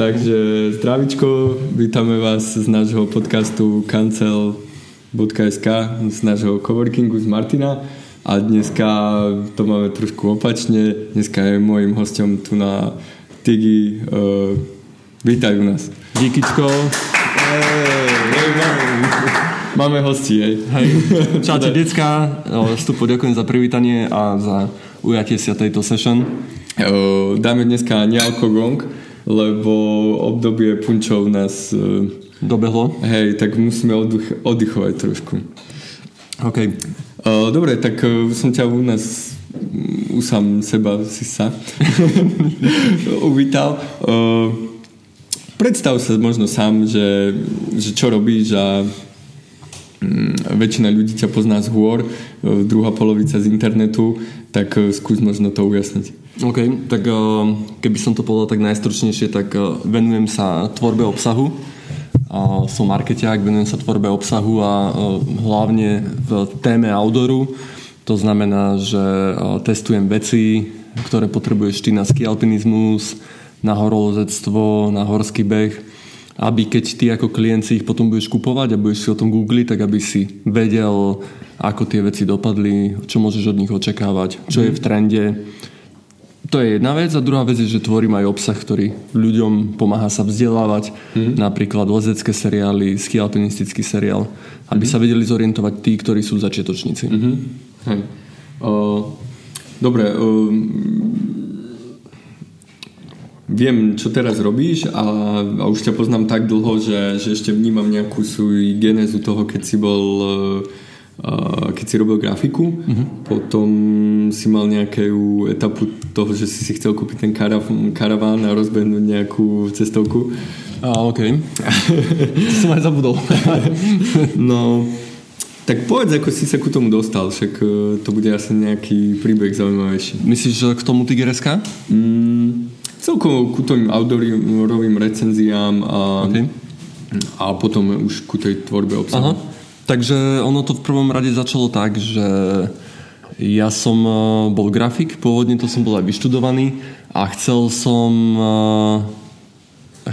Takže zdravičko, vítame vás z nášho podcastu cancel.sk, z nášho coworkingu z Martina a dneska to máme trošku opačne. Dneska je môjim hostom tu na Tigi. Uh, vítaj u nás. Díkyčko. Máme hosti, hej. Hej. Čaute, decka. Vstupu ďakujem za privítanie a za ujatie sa tejto session. Uh, dáme dneska nealkogong, lebo obdobie punčov nás... Uh, Dobehlo. Hej, tak musíme oddych- oddychovať trošku. OK. Uh, dobre, tak uh, som ťa u nás mm, u sám seba si sa uvítal. Predstav sa možno sám, že, že čo robíš a um, väčšina ľudí ťa pozná z hôr, uh, druhá polovica z internetu, tak skús možno to ujasniť. OK, tak uh, keby som to povedal tak najstručnejšie, tak venujem sa tvorbe obsahu som markeťák, venujem sa tvorbe obsahu a e, hlavne v téme outdooru. To znamená, že testujem veci, ktoré potrebuješ ty na ski alpinizmus, na horolezectvo, na horský beh, aby keď ty ako klient si ich potom budeš kupovať a budeš si o tom googliť, tak aby si vedel, ako tie veci dopadli, čo môžeš od nich očakávať, čo je v trende, to je jedna vec a druhá vec je, že tvorím aj obsah, ktorý ľuďom pomáha sa vzdelávať, mm-hmm. napríklad lezecké seriály, skialpinistický seriál, aby mm-hmm. sa vedeli zorientovať tí, ktorí sú začiatočníci. Mm-hmm. Hej. Uh, dobre, uh, viem, čo teraz robíš a, a už ťa poznám tak dlho, že, že ešte vnímam nejakú svoju genézu toho, keď si bol uh, keď si robil grafiku, uh-huh. potom si mal nejakú etapu toho, že si si chcel kúpiť ten karav, karaván a rozbehnúť nejakú cestovku. A, OK. to som aj zabudol. no, tak povedz, ako si sa ku tomu dostal, však e, to bude asi nejaký príbeh zaujímavejší. Myslíš, že k tomu Tigereska? Mm, celkovo ku tým outdoorovým recenziám a, okay. a potom už ku tej tvorbe obsahu. Aha. Takže ono to v prvom rade začalo tak, že ja som e, bol grafik, pôvodne to som bol aj vyštudovaný a chcel som e,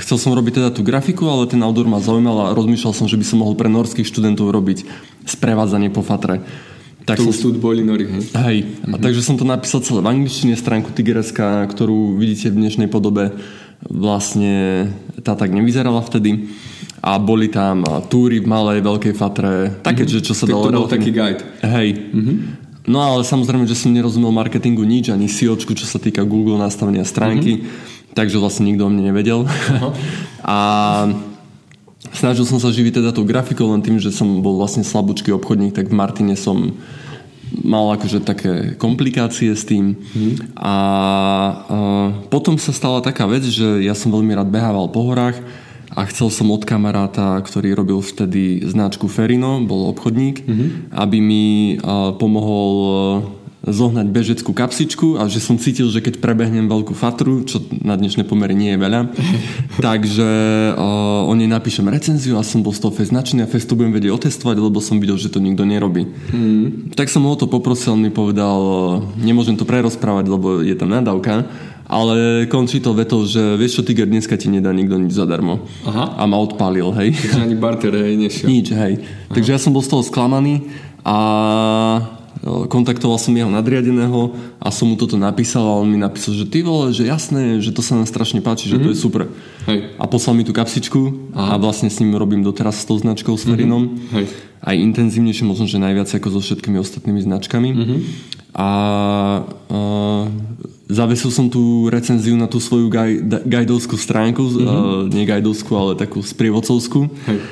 chcel som robiť teda tú grafiku, ale ten outdoor ma zaujímal a rozmýšľal som, že by som mohol pre norských študentov robiť sprevádzanie po fatre. Tak tu som, boli nori, hej? Hej, mm-hmm. a takže som to napísal celé v angličtine, stránku Tigereska, ktorú vidíte v dnešnej podobe. Vlastne tá tak nevyzerala vtedy a boli tam túry v malej, veľkej fatre, také, mm-hmm. že čo sa dalo... to bol taký guide. Hej. Mm-hmm. No ale samozrejme, že som nerozumel marketingu nič, ani SEO, čo sa týka Google nastavenia stránky, mm-hmm. takže vlastne nikto o mne nevedel. Uh-huh. a snažil som sa živiť teda tou grafikou, len tým, že som bol vlastne slabúčky obchodník, tak v Martine som mal akože také komplikácie s tým. Mm. A, a potom sa stala taká vec, že ja som veľmi rád behával po horách a chcel som od kamaráta, ktorý robil vtedy značku Ferino, bol obchodník, mm-hmm. aby mi pomohol uh, zohnať bežeckú kapsičku a že som cítil, že keď prebehnem veľkú fatru, čo na dnešné pomery nie je veľa, takže uh, o nej napíšem recenziu a som bol z toho fest značený a fest to budem vedieť otestovať, lebo som videl, že to nikto nerobí. Mm. Tak som ho to poprosil, on mi povedal, nemôžem to prerozprávať, lebo je tam nadávka, ale končí to vetou, že vieš čo, Tiger, dneska ti nedá nikto nič zadarmo. Aha. A ma odpálil, hej. Takže ani barter, hej, nešiel. Nič, hej. Aha. Takže ja som bol z toho sklamaný a e, kontaktoval som jeho nadriadeného a som mu toto napísal a on mi napísal, že ty vole, že jasné, že to sa nám strašne páči, že mm-hmm. to je mhm. super. Hej. A poslal mi tú kapsičku Aha. a vlastne s ním robím doteraz s tou značkou s Ferinom. Mm-hmm. Hej. Aj intenzívnejšie, možno, že najviac ako so všetkými ostatnými značkami. Mm-hmm. A, a Zavesil som tú recenziu na tú svoju gaj, gajdovskú stránku, mm-hmm. uh, nie gajdovskú, ale takú sprievodcovskú. Hej.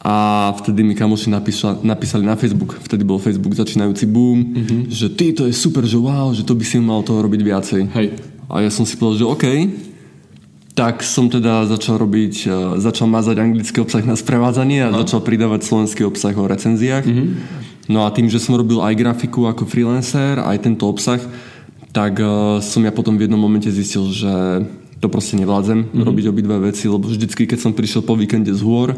A vtedy mi kamoši napíšali, napísali na Facebook, vtedy bol Facebook začínajúci boom, mm-hmm. že ty, to je super, že wow, že to by si mal toho robiť viacej. Hej. A ja som si povedal, že OK, tak som teda začal robiť, uh, začal mazať anglický obsah na sprevádzanie a no. začal pridávať slovenský obsah o recenziách. Mm-hmm. No a tým, že som robil aj grafiku ako freelancer, aj tento obsah, tak uh, som ja potom v jednom momente zistil, že to proste nevládzem mm-hmm. robiť obidve veci, lebo vždycky, keď som prišiel po víkende z hôr,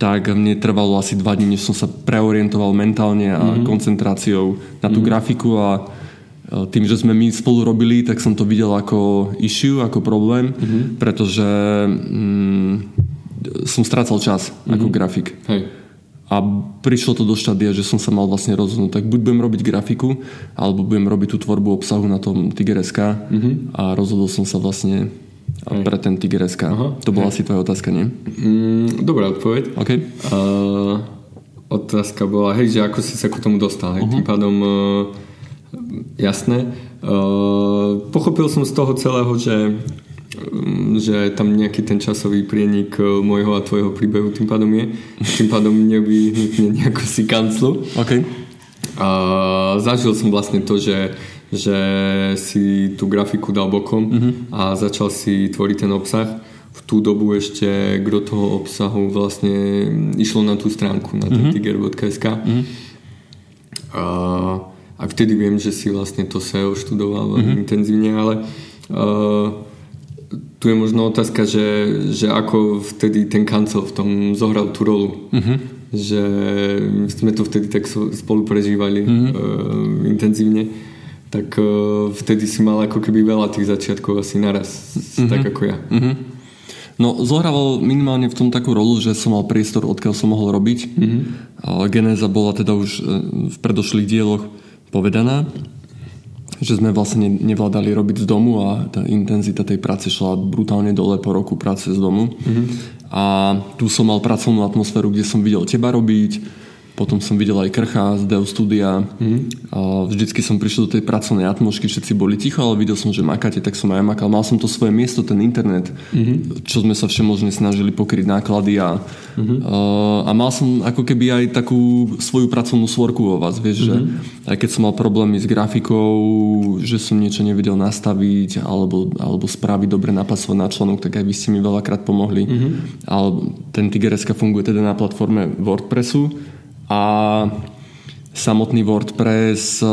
tak mne trvalo asi dva dní, než som sa preorientoval mentálne a mm-hmm. koncentráciou na tú mm-hmm. grafiku a tým, že sme my spolu robili, tak som to videl ako issue, ako problém, mm-hmm. pretože mm, som strácal čas mm-hmm. ako grafik. Hej. A prišlo to do štádia, že som sa mal vlastne rozhodnúť, tak buď budem robiť grafiku, alebo budem robiť tú tvorbu obsahu na tom Tiger.sk mm-hmm. a rozhodol som sa vlastne Hej. pre ten Tiger.sk. Aha, to bola hej. asi tvoja otázka, nie? Mm, dobrá odpoveď. Okay. Uh, otázka bola, hej, že ako si sa k tomu dostal, hej, uh-huh. tým pádom uh, jasné. Uh, pochopil som z toho celého, že že tam nejaký ten časový prienik uh, môjho a tvojho príbehu tým pádom je. Tým pádom nevyhnutne nejako si kanclu. Okay. A zažil som vlastne to, že, že si tú grafiku dal bokom uh-huh. a začal si tvoriť ten obsah v tú dobu ešte gro toho obsahu vlastne išlo na tú stránku, na mm-hmm. tiger.sk. Mm-hmm. A, a vtedy viem, že si vlastne to SEO študoval mm-hmm. intenzívne, ale uh, tu je možno otázka, že, že ako vtedy ten kancel v tom zohral tú rolu. Mm-hmm. Že sme to vtedy tak spolu prežívali mm-hmm. uh, intenzívne tak uh, vtedy si mal ako keby veľa tých začiatkov asi naraz, mm-hmm. tak ako ja. Mm-hmm. No, zohrával minimálne v tom takú rolu, že som mal priestor, odkiaľ som mohol robiť. Mm-hmm. Genéza bola teda už e, v predošlých dieloch povedaná, že sme vlastne nevládali robiť z domu a tá intenzita tej práce šla brutálne dole po roku práce z domu. Mm-hmm. A tu som mal pracovnú atmosféru, kde som videl teba robiť, potom som videl aj Krcha z Dell Studia. Mm. A vždycky som prišiel do tej pracovnej atmosféry, všetci boli ticho, ale videl som, že makáte, tak som aj makal. Mal som to svoje miesto, ten internet, mm-hmm. čo sme sa všemožne snažili pokryť náklady a, mm-hmm. a, a mal som ako keby aj takú svoju pracovnú svorku o vás, vieš, mm-hmm. že mhm. aj keď som mal problémy s grafikou, že som niečo nevedel nastaviť alebo, alebo spraviť dobre napasovať na článok, tak aj vy ste mi veľakrát pomohli. Mm-hmm. Ale ten Tigereska funguje teda na platforme WordPressu a samotný WordPress e,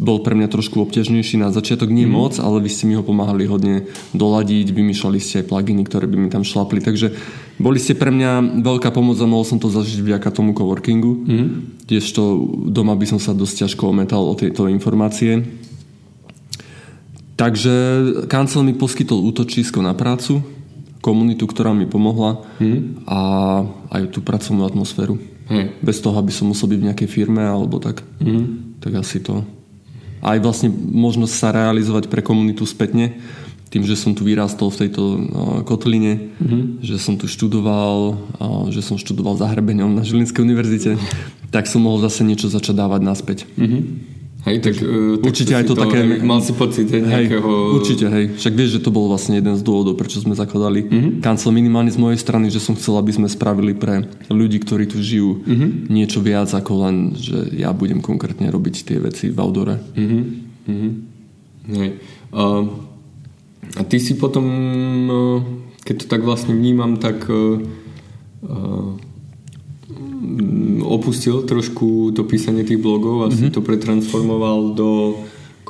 bol pre mňa trošku obťažnejší na začiatok, nie mm. moc, ale vy ste mi ho pomáhali hodne doladiť, vymýšľali ste aj pluginy, ktoré by mi tam šlapli, takže boli ste pre mňa veľká pomoc a mohol som to zažiť vďaka tomu coworkingu, mm. kdežto doma by som sa dosť ťažko ometal o tejto informácie. Takže kancel mi poskytol útočisko na prácu, komunitu, ktorá mi pomohla mm. a aj tú pracovnú atmosféru. Hmm. Bez toho, aby som musel byť v nejakej firme alebo tak. Hmm. Tak asi to. Aj vlastne možnosť sa realizovať pre komunitu spätne, tým, že som tu vyrástol v tejto uh, kotline, mm-hmm. že som tu študoval, uh, že som študoval za Hrebeňom na Žilinskej univerzite, tak som mohol zase niečo začať dávať naspäť. Mm-hmm. Hej, tak, uh, určite aj to, to také... Mal si pocit hej, nejakého... Určite, hej. Však vieš, že to bol vlastne jeden z dôvodov, prečo sme zakladali mm-hmm. kancel minimálne z mojej strany, že som chcel, aby sme spravili pre ľudí, ktorí tu žijú mm-hmm. niečo viac ako len, že ja budem konkrétne robiť tie veci v outdoore. Mm-hmm. Mm-hmm. Hej. Uh, a ty si potom, uh, keď to tak vlastne vnímam, tak... Uh, uh, opustil trošku to písanie tých blogov a mm-hmm. si mhm. to pretransformoval do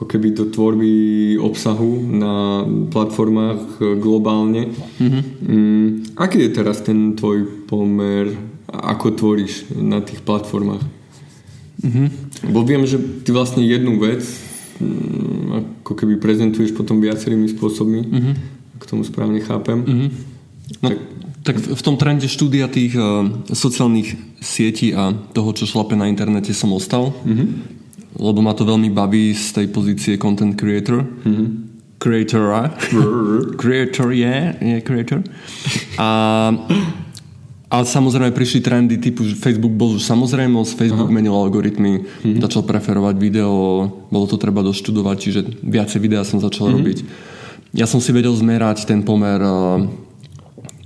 ako keby do tvorby obsahu na platformách e, globálne. Mm-hmm. Mm, aký je teraz ten tvoj pomer, ako tvoríš na tých platformách? Mm-hmm. Bo viem, že ty vlastne jednu vec mm, ako keby prezentuješ potom viacerými spôsobmi, mm-hmm. k tomu správne chápem. Mm-hmm. No, tak tak v tom trende štúdia tých uh, sociálnych sietí a toho, čo šlape na internete som ostal, mm-hmm. lebo ma to veľmi baví z tej pozície content creator. Mm-hmm. Creatora. creator je, yeah, yeah, creator. A, a samozrejme prišli trendy typu, že Facebook bol už samozrejmosť, Facebook Aha. menil algoritmy, mm-hmm. začal preferovať video, bolo to treba doštudovať, čiže viacej videa som začal mm-hmm. robiť. Ja som si vedel zmerať ten pomer uh,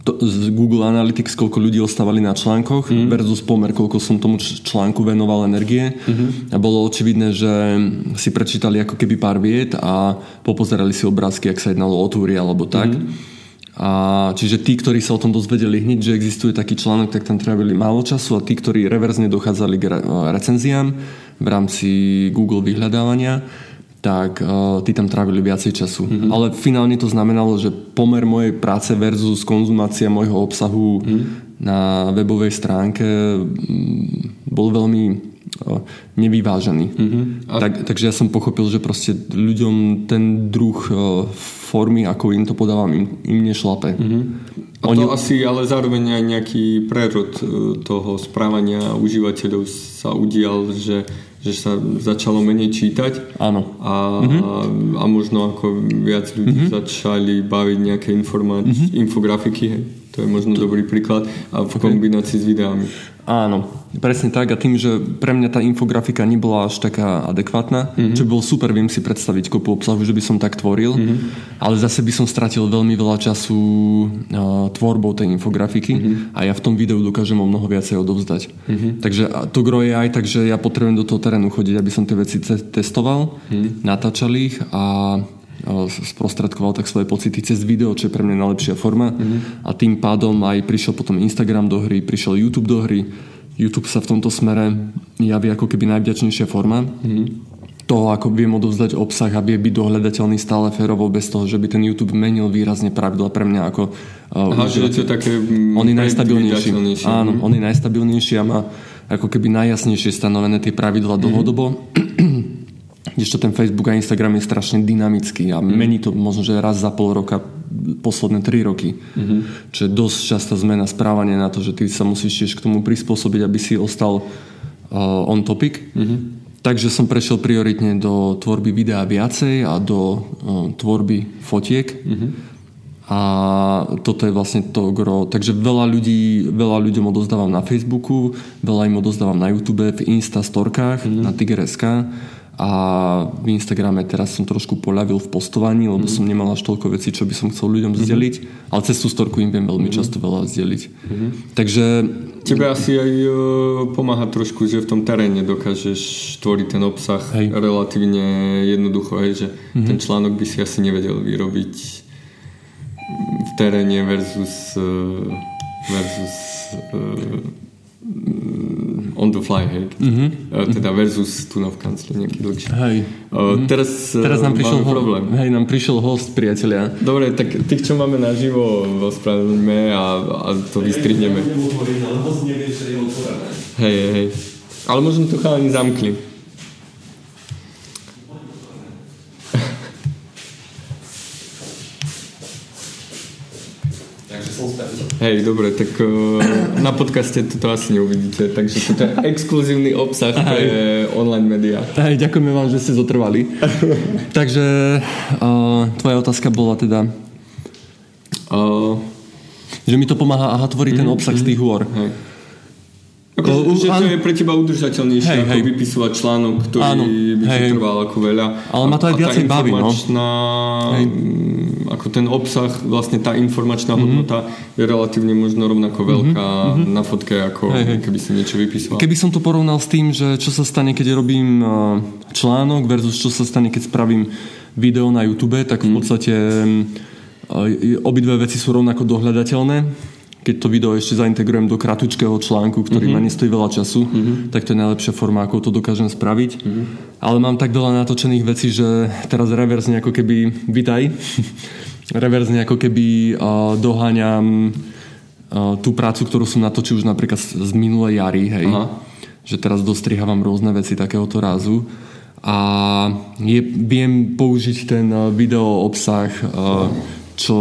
to, z Google Analytics, koľko ľudí ostávali na článkoch mm. versus pomer, koľko som tomu článku venoval energie. Mm-hmm. A bolo očividné, že si prečítali ako keby pár viet a popozerali si obrázky, ak sa jednalo o túry alebo tak. Mm. A čiže tí, ktorí sa o tom dozvedeli hneď, že existuje taký článok, tak tam trávili málo času a tí, ktorí reverzne dochádzali k recenziám v rámci Google vyhľadávania, tak uh, tí tam trávili viacej času. Mm-hmm. Ale finálne to znamenalo, že pomer mojej práce versus konzumácia môjho obsahu mm-hmm. na webovej stránke mm, bol veľmi nevyvážený. Mm-hmm. A... Tak, takže ja som pochopil, že proste ľuďom ten druh formy, ako im to podávam, im, im nešlape. Mm-hmm. A Oni... to asi ale zároveň aj nejaký prerod toho správania užívateľov sa udial, že že sa začalo menej čítať Áno. A, mm-hmm. a, a možno ako viac ľudí mm-hmm. začali baviť nejaké informácie, mm-hmm. infografiky, hej. to je možno to... dobrý príklad a v okay. kombinácii s videami. Áno, presne tak a tým, že pre mňa tá infografika nebola až taká adekvátna, mm-hmm. čo bol super, viem si predstaviť kopu obsahu, že by som tak tvoril, mm-hmm. ale zase by som stratil veľmi veľa času uh, tvorbou tej infografiky mm-hmm. a ja v tom videu dokážem o mnoho viacej odovzdať. Mm-hmm. Takže to gro je aj tak, že ja potrebujem do toho terénu chodiť, aby som tie veci testoval, mm-hmm. natáčal ich a sprostredkoval tak svoje pocity cez video, čo je pre mňa najlepšia forma. Mm-hmm. A tým pádom aj prišiel potom Instagram do hry, prišiel YouTube do hry. YouTube sa v tomto smere javí ako keby najvďačnejšia forma. Mm-hmm toho, ako viem odovzdať obsah a vie byť dohľadateľný stále férovo bez toho, že by ten YouTube menil výrazne pravidla pre mňa ako uh, Aha, že je to také on je najstabilnejší. Áno, on je najstabilnejší a má ako keby najjasnejšie stanovené tie pravidla mm-hmm. dlhodobo kdežto ten Facebook a Instagram je strašne dynamický a mm. mení to možno, že raz za pol roka posledné 3 roky. Mm-hmm. Čo je dosť častá zmena správania na to, že ty sa musíš tiež k tomu prispôsobiť, aby si ostal uh, on topic. Mm-hmm. Takže som prešiel prioritne do tvorby videa viacej a do uh, tvorby fotiek. Mm-hmm. A toto je vlastne to gro. Takže veľa ľudí, veľa ľuďom odozdávam na Facebooku, veľa im odozdávam na YouTube, v Insta storkách, mm-hmm. na Tiger.sk a v Instagrame teraz som trošku poľavil v postovaní, lebo mm-hmm. som nemal až toľko vecí, čo by som chcel ľuďom mm-hmm. zdeliť, ale cez tú storku im viem veľmi mm-hmm. často veľa zdeliť. Mm-hmm. Takže... Tebe asi aj uh, pomáha trošku, že v tom teréne dokážeš tvoriť ten obsah hej. relatívne jednoducho, hej, že mm-hmm. ten článok by si asi nevedel vyrobiť v teréne versus uh, versus uh, on the fly, hej. Mm-hmm. Uh, teda versus tu na v kancli nejaký dlhší. Hej. Uh, mm-hmm. Teraz, uh, teraz nám prišiel ho- problém. Hej, nám prišiel host, priatelia. Dobre, tak tých, čo máme naživo, ospravedlňme a, a to vystrihneme. Hej, hej. Ale možno to chalani zamkli. Hej, dobre, tak uh, na podcaste toto asi neuvidíte, takže toto je exkluzívny obsah pre online médiá. Hej, ďakujeme vám, že ste zotrvali. takže uh, tvoja otázka bola teda... Uh, že mi to pomáha aha, tvoriť mm, ten mhm, obsah z tých hôr. Hej. Ako, uh, že to je pre teba udržateľnejšie hej, ako hej. vypisovať článok, ktorý áno, by ti trval ako veľa. Ale ma to aj viacej baví, no. Hej ako ten obsah, vlastne tá informačná mm-hmm. hodnota je relatívne možno rovnako mhm, veľká mm-hmm. na fotke, ako hej, hej. keby si niečo vypísal. Keby som to porovnal s tým, že čo sa stane, keď robím článok versus čo sa stane, keď spravím video na YouTube, tak v mhm. podstate obidve veci sú rovnako dohľadateľné keď to video ešte zaintegrujem do kratučkého článku, ktorý mm-hmm. ma nestojí veľa času, mm-hmm. tak to je najlepšia forma, ako to dokážem spraviť. Mm-hmm. Ale mám tak veľa natočených vecí, že teraz reverzne ako keby, vitaj, reverzne ako keby uh, doháňam uh, tú prácu, ktorú som natočil už napríklad z, z minulej jary, hej. Aha. Že teraz dostrihávam rôzne veci takéhoto rázu a je, viem použiť ten video obsah uh, čo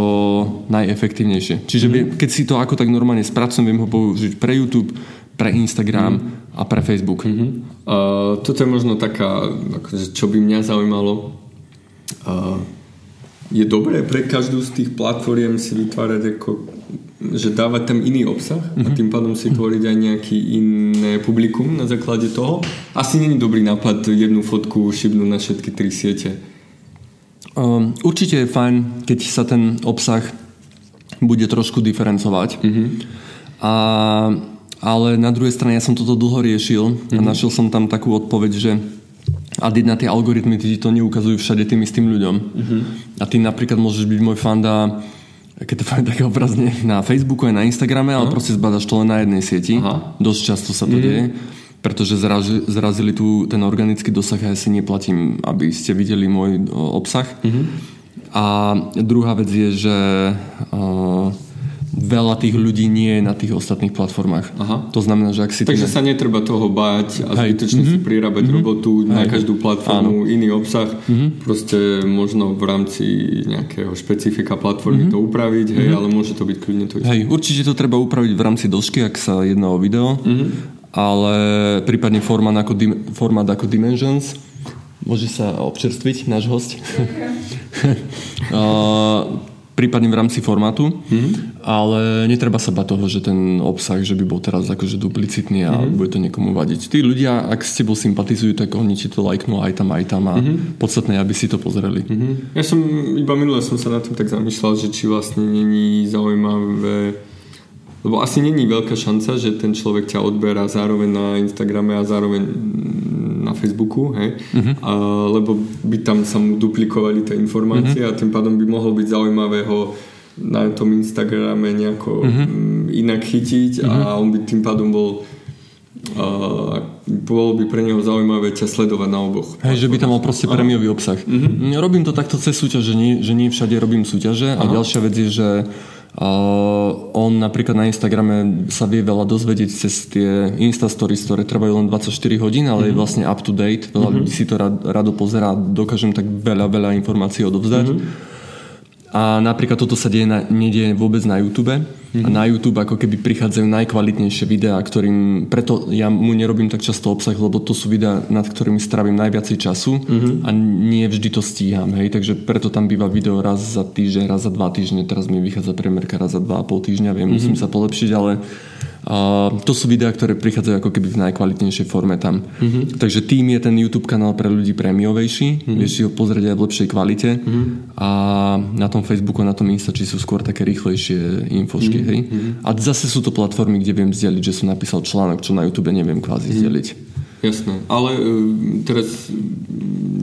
najefektívnejšie. Čiže mm. keď si to ako tak normálne spracujem, viem ho použiť pre YouTube, pre Instagram mm. a pre Facebook. Mm-hmm. Uh, toto je možno taká, akože, čo by mňa zaujímalo. Uh, je dobré pre každú z tých platform si vytvárať ako že dávať tam iný obsah mm-hmm. a mhm. tým pádom si tvoriť aj nejaký iné publikum na základe toho. Asi není dobrý nápad jednu fotku šibnúť na všetky tri siete. Um, určite je fajn, keď sa ten obsah bude trošku diferencovať. Mm-hmm. A, ale na druhej strane ja som toto dlho riešil mm-hmm. a mhm. našiel som tam takú odpoveď, že a na tie algoritmy ti to neukazujú všade tým istým ľuďom. Mm-hmm. A ty napríklad môžeš byť môj fanda keď to poviem také obrazne na Facebooku aj na Instagrame, ale proste zbadaš to len na jednej sieti. Aha. Dosť často sa to mm-hmm. deje pretože zrazi, zrazili tu ten organický dosah a ja si neplatím, aby ste videli môj obsah. Mm-hmm. A druhá vec je, že uh, veľa tých ľudí nie je na tých ostatných platformách. Aha. To znamená, že ak si... Takže sa netreba toho báť a Hej. zbytočne si prirábať robotu na každú platformu, iný obsah. Proste možno v rámci nejakého špecifika platformy to upraviť, hej, ale môže to byť kľudne to isté. Hej, určite to treba upraviť v rámci dĺžky, ak sa jedná o video, ale prípadne formát ako, dim- formát ako Dimensions. Môže sa občerstviť náš host. Uh, prípadne v rámci formátu, ale netreba sa bať toho, že ten obsah, že by bol teraz akože duplicitný a bude to niekomu vadiť. Tí ľudia, ak s tebou sympatizujú, tak oni ti to lajknú aj tam, aj tam a podstatné, je, aby si to pozreli. Ja som, iba minule som sa na tým tak zamýšľal, že či vlastne není zaujímavé lebo asi není veľká šanca, že ten človek ťa odberá zároveň na Instagrame a zároveň na Facebooku, hej? A, lebo by tam sa mu duplikovali tie informácie a tým pádom by mohol byť zaujímavé ho na tom Instagrame nejako mm, inak chytiť a on by tým pádom bol a bolo by pre neho zaujímavé ťa sledovať na oboch. Hej, že by tam mal proste prémiový obsah. Mm-hmm. Robím to takto cez súťaž, že nie, že nie všade robím súťaže. A ďalšia vec je, že uh, on napríklad na Instagrame sa vie veľa dozvedieť cez tie Insta Stories, ktoré trvajú len 24 hodín, ale je vlastne up to date. Veľa ľudí si to rad, rado pozerá, dokážem tak veľa, veľa informácií odovzdať. A napríklad toto sa deje na, nedieje vôbec na YouTube. A na YouTube ako keby prichádzajú najkvalitnejšie videá, ktorým, preto ja mu nerobím tak často obsah, lebo to sú videá, nad ktorými strávim najviacej času. A nie vždy to stíham, hej, takže preto tam býva video raz za týždeň, raz za dva týždne, teraz mi vychádza priemerka raz za dva a pol týždňa, viem, musím sa polepšiť, ale a to sú videá, ktoré prichádzajú ako keby v najkvalitnejšej forme tam. Mm-hmm. Takže tým je ten YouTube kanál pre ľudí prémiovejší, mm-hmm. vieš si ho pozrieť aj v lepšej kvalite mm-hmm. a na tom Facebooku, na tom Instači sú skôr také rýchlejšie infošky, mm-hmm. hej. A zase sú to platformy, kde viem zdieľiť, že som napísal článok, čo na YouTube neviem kvázi mm-hmm. zdieľiť. Jasné, ale uh, teraz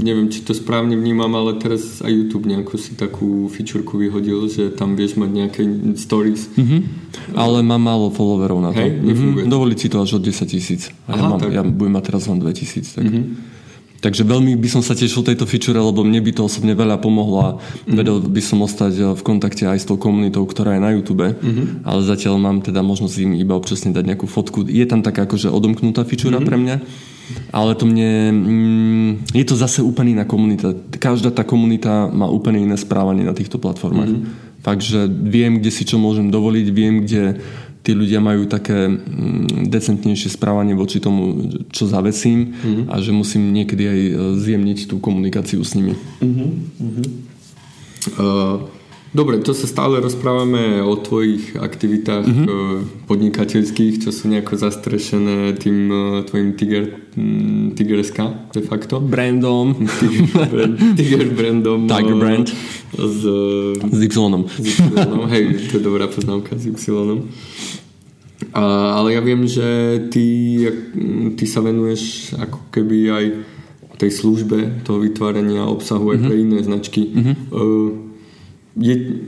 neviem, či to správne vnímam, ale teraz aj YouTube nejakú si takú fičurku vyhodil, že tam vieš mať nejaké stories. Mm-hmm. Ale mám málo followerov na to. Hej. Mm-hmm. Dovoliť si to až od 10 tisíc. Ja, Aha, mám, tak. ja budem mať teraz len 2000. Tak. Takže veľmi by som sa tešil tejto feature, lebo mne by to osobne veľa pomohlo a vedel by som ostať eh, v kontakte aj s tou komunitou, ktorá je na YouTube, ale zatiaľ mám teda možnosť im iba občasne dať nejakú fotku. Je tam taká akože odomknutá feature pre mňa, ale to mne... Mm, je to zase úplne iná komunita. Každá tá komunita má úplne iné správanie na týchto platformách. Fakt, že viem, kde si čo môžem dovoliť, viem, kde tí ľudia majú také mm, decentnejšie správanie voči tomu, čo zavesím a že musím niekedy aj e, zjemniť tú komunikáciu s nimi. Uh, dobre, to sa stále rozprávame o tvojich aktivitách uh, podnikateľských, čo sú nejako zastrešené tým uh, tvojim Tiger, mm, Tiger.sk de facto. Brandom, Tiger, brand, Tiger brandom. Tiger uh, brand. S, s Y. s Y. Hej, to je dobrá poznámka s Y. A, ale ja viem, že ty, ty sa venuješ ako keby aj tej službe toho vytvárania obsahu aj pre iné značky. Uh, je,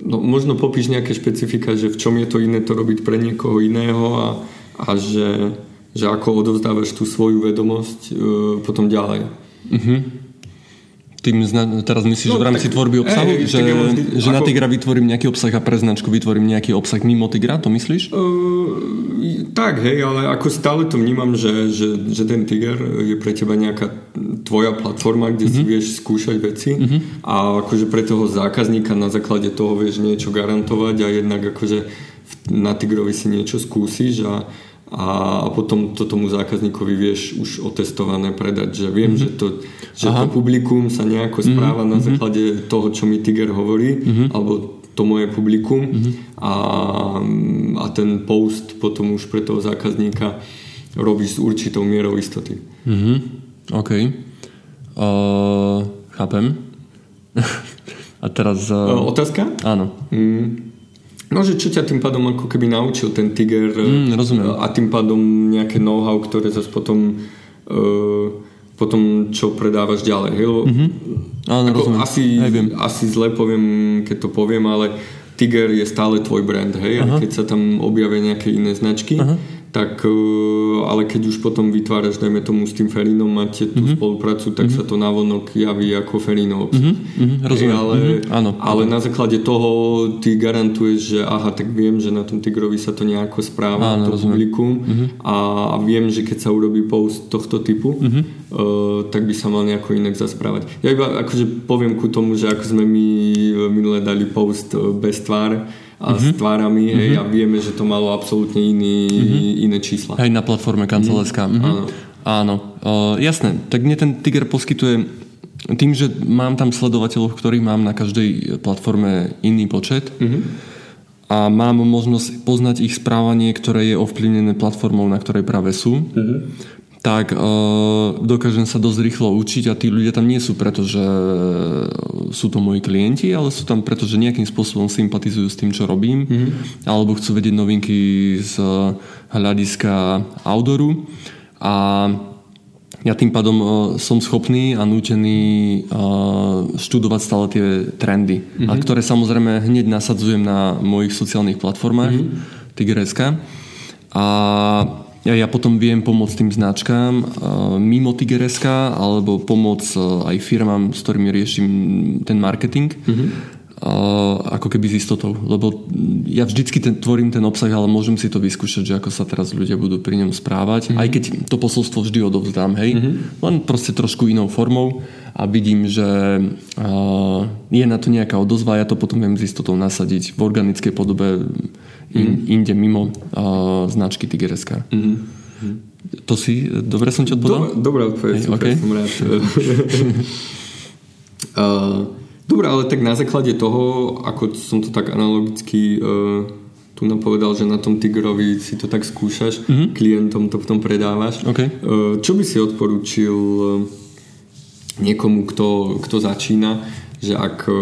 no, možno popíš nejaké špecifika, že v čom je to iné to robiť pre niekoho iného a, a že, že ako odovzdávaš tú svoju vedomosť uh, potom ďalej. Tým zna- teraz myslíš, No, že v rámci tak- tvorby obsahu, hej, že, vždy- že na ako- Tigra vytvorím nejaký obsah a pre značku vytvorím nejaký obsah mimo Tigra, to myslíš? Uh, tak, hej, ale ako stále to vnímam, že, že, že ten Tiger je pre teba nejaká tvoja platforma, kde mm-hmm. si vieš skúšať veci mm-hmm. a akože pre toho zákazníka na základe toho vieš niečo garantovať a jednak akože na Tigrovi si niečo skúsiš a, a potom to tomu zákazníkovi vieš už otestované predať, že viem, mm-hmm. že, to, že to publikum sa nejako správa mm-hmm. na základe toho, čo mi Tiger hovorí, mm-hmm. alebo to moje publikum mm-hmm. a, a ten post potom už pre toho zákazníka robíš s určitou mierou istoty. Mhm, OK. Uh, chápem. a teraz... Uh, Uh, otázka? áno. Mm. No, že čo ťa tým pádom ako keby naučil ten Tiger Mm, rozumiem. a tým pádom nejaké know-how, ktoré zase potom uh, potom čo predávaš ďalej. Hej? Lebo Mhm. Áno, ako rozumiem. asi, Hej, viem. asi zle poviem, keď to poviem, ale Tiger je stále tvoj brand, hej? Aj keď sa tam objavia nejaké iné značky, tak, e, ale keď už potom vytváraš, dajme tomu s tým Ferinom, máte tú mm-hmm. spoluprácu, tak mm-hmm. sa to navonok javí ako Ferino mm-hmm. Rozumiem. Ale, mm-hmm. Áno. ale na základe toho ty garantuješ, že aha, tak viem, že na tom Tigrovi sa to nejako správa, Áno, to publikum mm-hmm. a, a viem, že keď sa urobí post tohto typu, mm-hmm. uh, tak by sa mal nejako inak zasprávať. Ja iba akože poviem ku tomu, že ako sme my minule dali post bez tvár, a mm-hmm. s tvárami mm-hmm. hej, a vieme, že to malo absolútne iný, mm-hmm. iné čísla. Hej, na platforme kancelárska. Mm-hmm. Mm-hmm. Áno. Áno. Uh, jasné, tak mne ten Tiger poskytuje tým, že mám tam sledovateľov, ktorých mám na každej platforme iný počet mm-hmm. a mám možnosť poznať ich správanie, ktoré je ovplyvnené platformou, na ktorej práve sú. Mm-hmm tak uh, dokážem sa dosť rýchlo učiť a tí ľudia tam nie sú preto, že sú to moji klienti, ale sú tam preto, že nejakým spôsobom sympatizujú s tým, čo robím mm-hmm. alebo chcú vedieť novinky z hľadiska outdooru a ja tým pádom uh, som schopný a nútený uh, študovať stále tie trendy, mm-hmm. a ktoré samozrejme hneď nasadzujem na mojich sociálnych platformách mm-hmm. Tigreska a ja, ja potom viem pomôcť tým značkám uh, mimo Tigereska alebo pomôcť uh, aj firmám, s ktorými riešim ten marketing. Mm-hmm. Ako keby s istotou. Lebo ja vždycky ten, tvorím ten obsah, ale môžem si to vyskúšať, že ako sa teraz ľudia budú pri ňom správať. Mm-hmm. Aj keď to posolstvo vždy odovzdám, hej. Mm-hmm. Len proste trošku inou formou a vidím, že uh, je na to nejaká odozva, ja to potom viem s istotou nasadiť v organickej podobe in, mm. inde mimo uh, značky Tigereska. Mm. To si, dobre som ti odpovedal? dobrá odpoveď, hey, okay. som rád. uh, dobre, ale tak na základe toho, ako som to tak analogicky uh, tu nám povedal, že na tom Tigrovi si to tak skúšaš, mm-hmm. klientom to potom predávaš. Okay. Uh, čo by si odporúčil niekomu, kto, kto začína, že ak uh,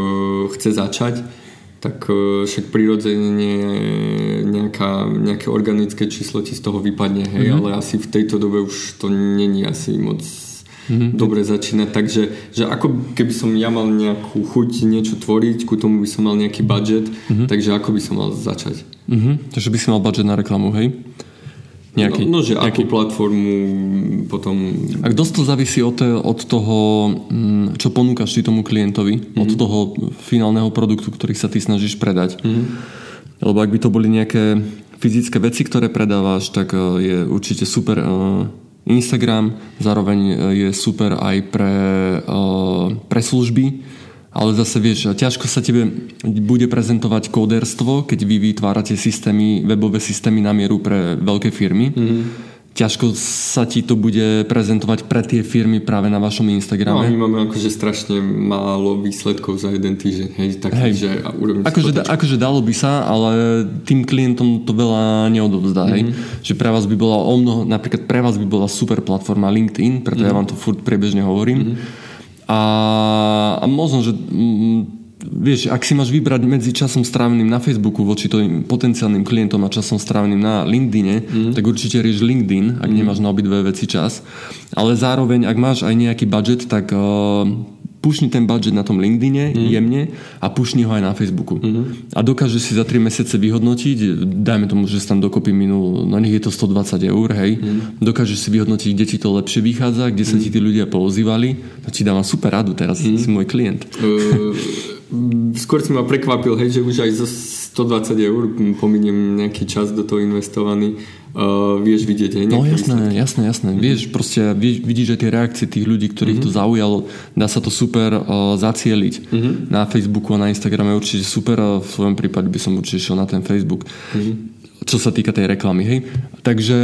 chce začať, tak e, však prirodzene nejaká, nejaké organické číslo ti z toho vypadne, hej, mm-hmm. ale asi v tejto dobe už to není asi moc mm-hmm. dobre začínať, takže že ako keby som ja mal nejakú chuť niečo tvoriť, ku tomu by som mal nejaký budget, mm-hmm. takže ako by som mal začať? Mm-hmm. Takže by si mal budget na reklamu, hej? Nejaký, no, no, že nejaký... akú platformu potom... A dosť to závisí od, od toho, mm, čo ponúkaš ty tomu klientovi, mm-hmm. od toho finálneho produktu, ktorý sa ty snažíš predať. Mm-hmm. Lebo ak by to boli nejaké fyzické veci, ktoré predávaš, tak e, je určite super e, Instagram, zároveň e, je super aj pre, pre služby, ale zase vieš, ťažko sa tebe bude prezentovať kóderstvo, keď vy vytvárate systémy, webové systémy na mieru pre veľké firmy. Mm-hmm. Ťažko sa ti to bude prezentovať pre tie firmy práve na vašom Instagrame. No my máme akože strašne málo výsledkov za jeden týždeň. Hej, taký, hej. že akože, da, akože dalo by sa, ale tým klientom to veľa neodovzdá. Mm-hmm. Hej. Mhm. Že pre vás by bola o mnoho, napríklad pre vás by bola super platforma LinkedIn, preto mm-hmm. ja vám to furt priebežne hovorím. Mm-hmm a, a možno, že mm, vieš, ak si máš vybrať medzi časom stráveným na Facebooku voči tvojim potenciálnym klientom a časom stráveným na LinkedIne, mm. tak určite rieš LinkedIn, ak mm. nemáš na obidve veci čas. Ale zároveň, ak máš aj nejaký budget, tak uh, pušni ten budget na tom LinkedIne mm. jemne a pušni ho aj na Facebooku. Mm. A dokáže si za 3 mesiace vyhodnotiť, dajme tomu, že si tam dokopy minul, no nech je to 120 eur, hej, mm. dokážeš si vyhodnotiť, kde ti to lepšie vychádza, kde sa mm. ti tí ľudia poozývali, to ti dávam super radu, teraz mm. si môj klient. Uh, skôr si ma prekvapil, hej, že už aj zo 120 eur pominiem nejaký čas do toho investovaný uh, vieš vidieť aj No jasné, jasné, jasné. Mm-hmm. Vieš, proste vieš, vidíš aj tie reakcie tých ľudí, ktorých mm-hmm. to zaujalo. Dá sa to super uh, zacieliť. Mm-hmm. Na Facebooku a na Instagrame určite super a v svojom prípade by som určite šiel na ten Facebook. Mm-hmm čo sa týka tej reklamy, hej. Takže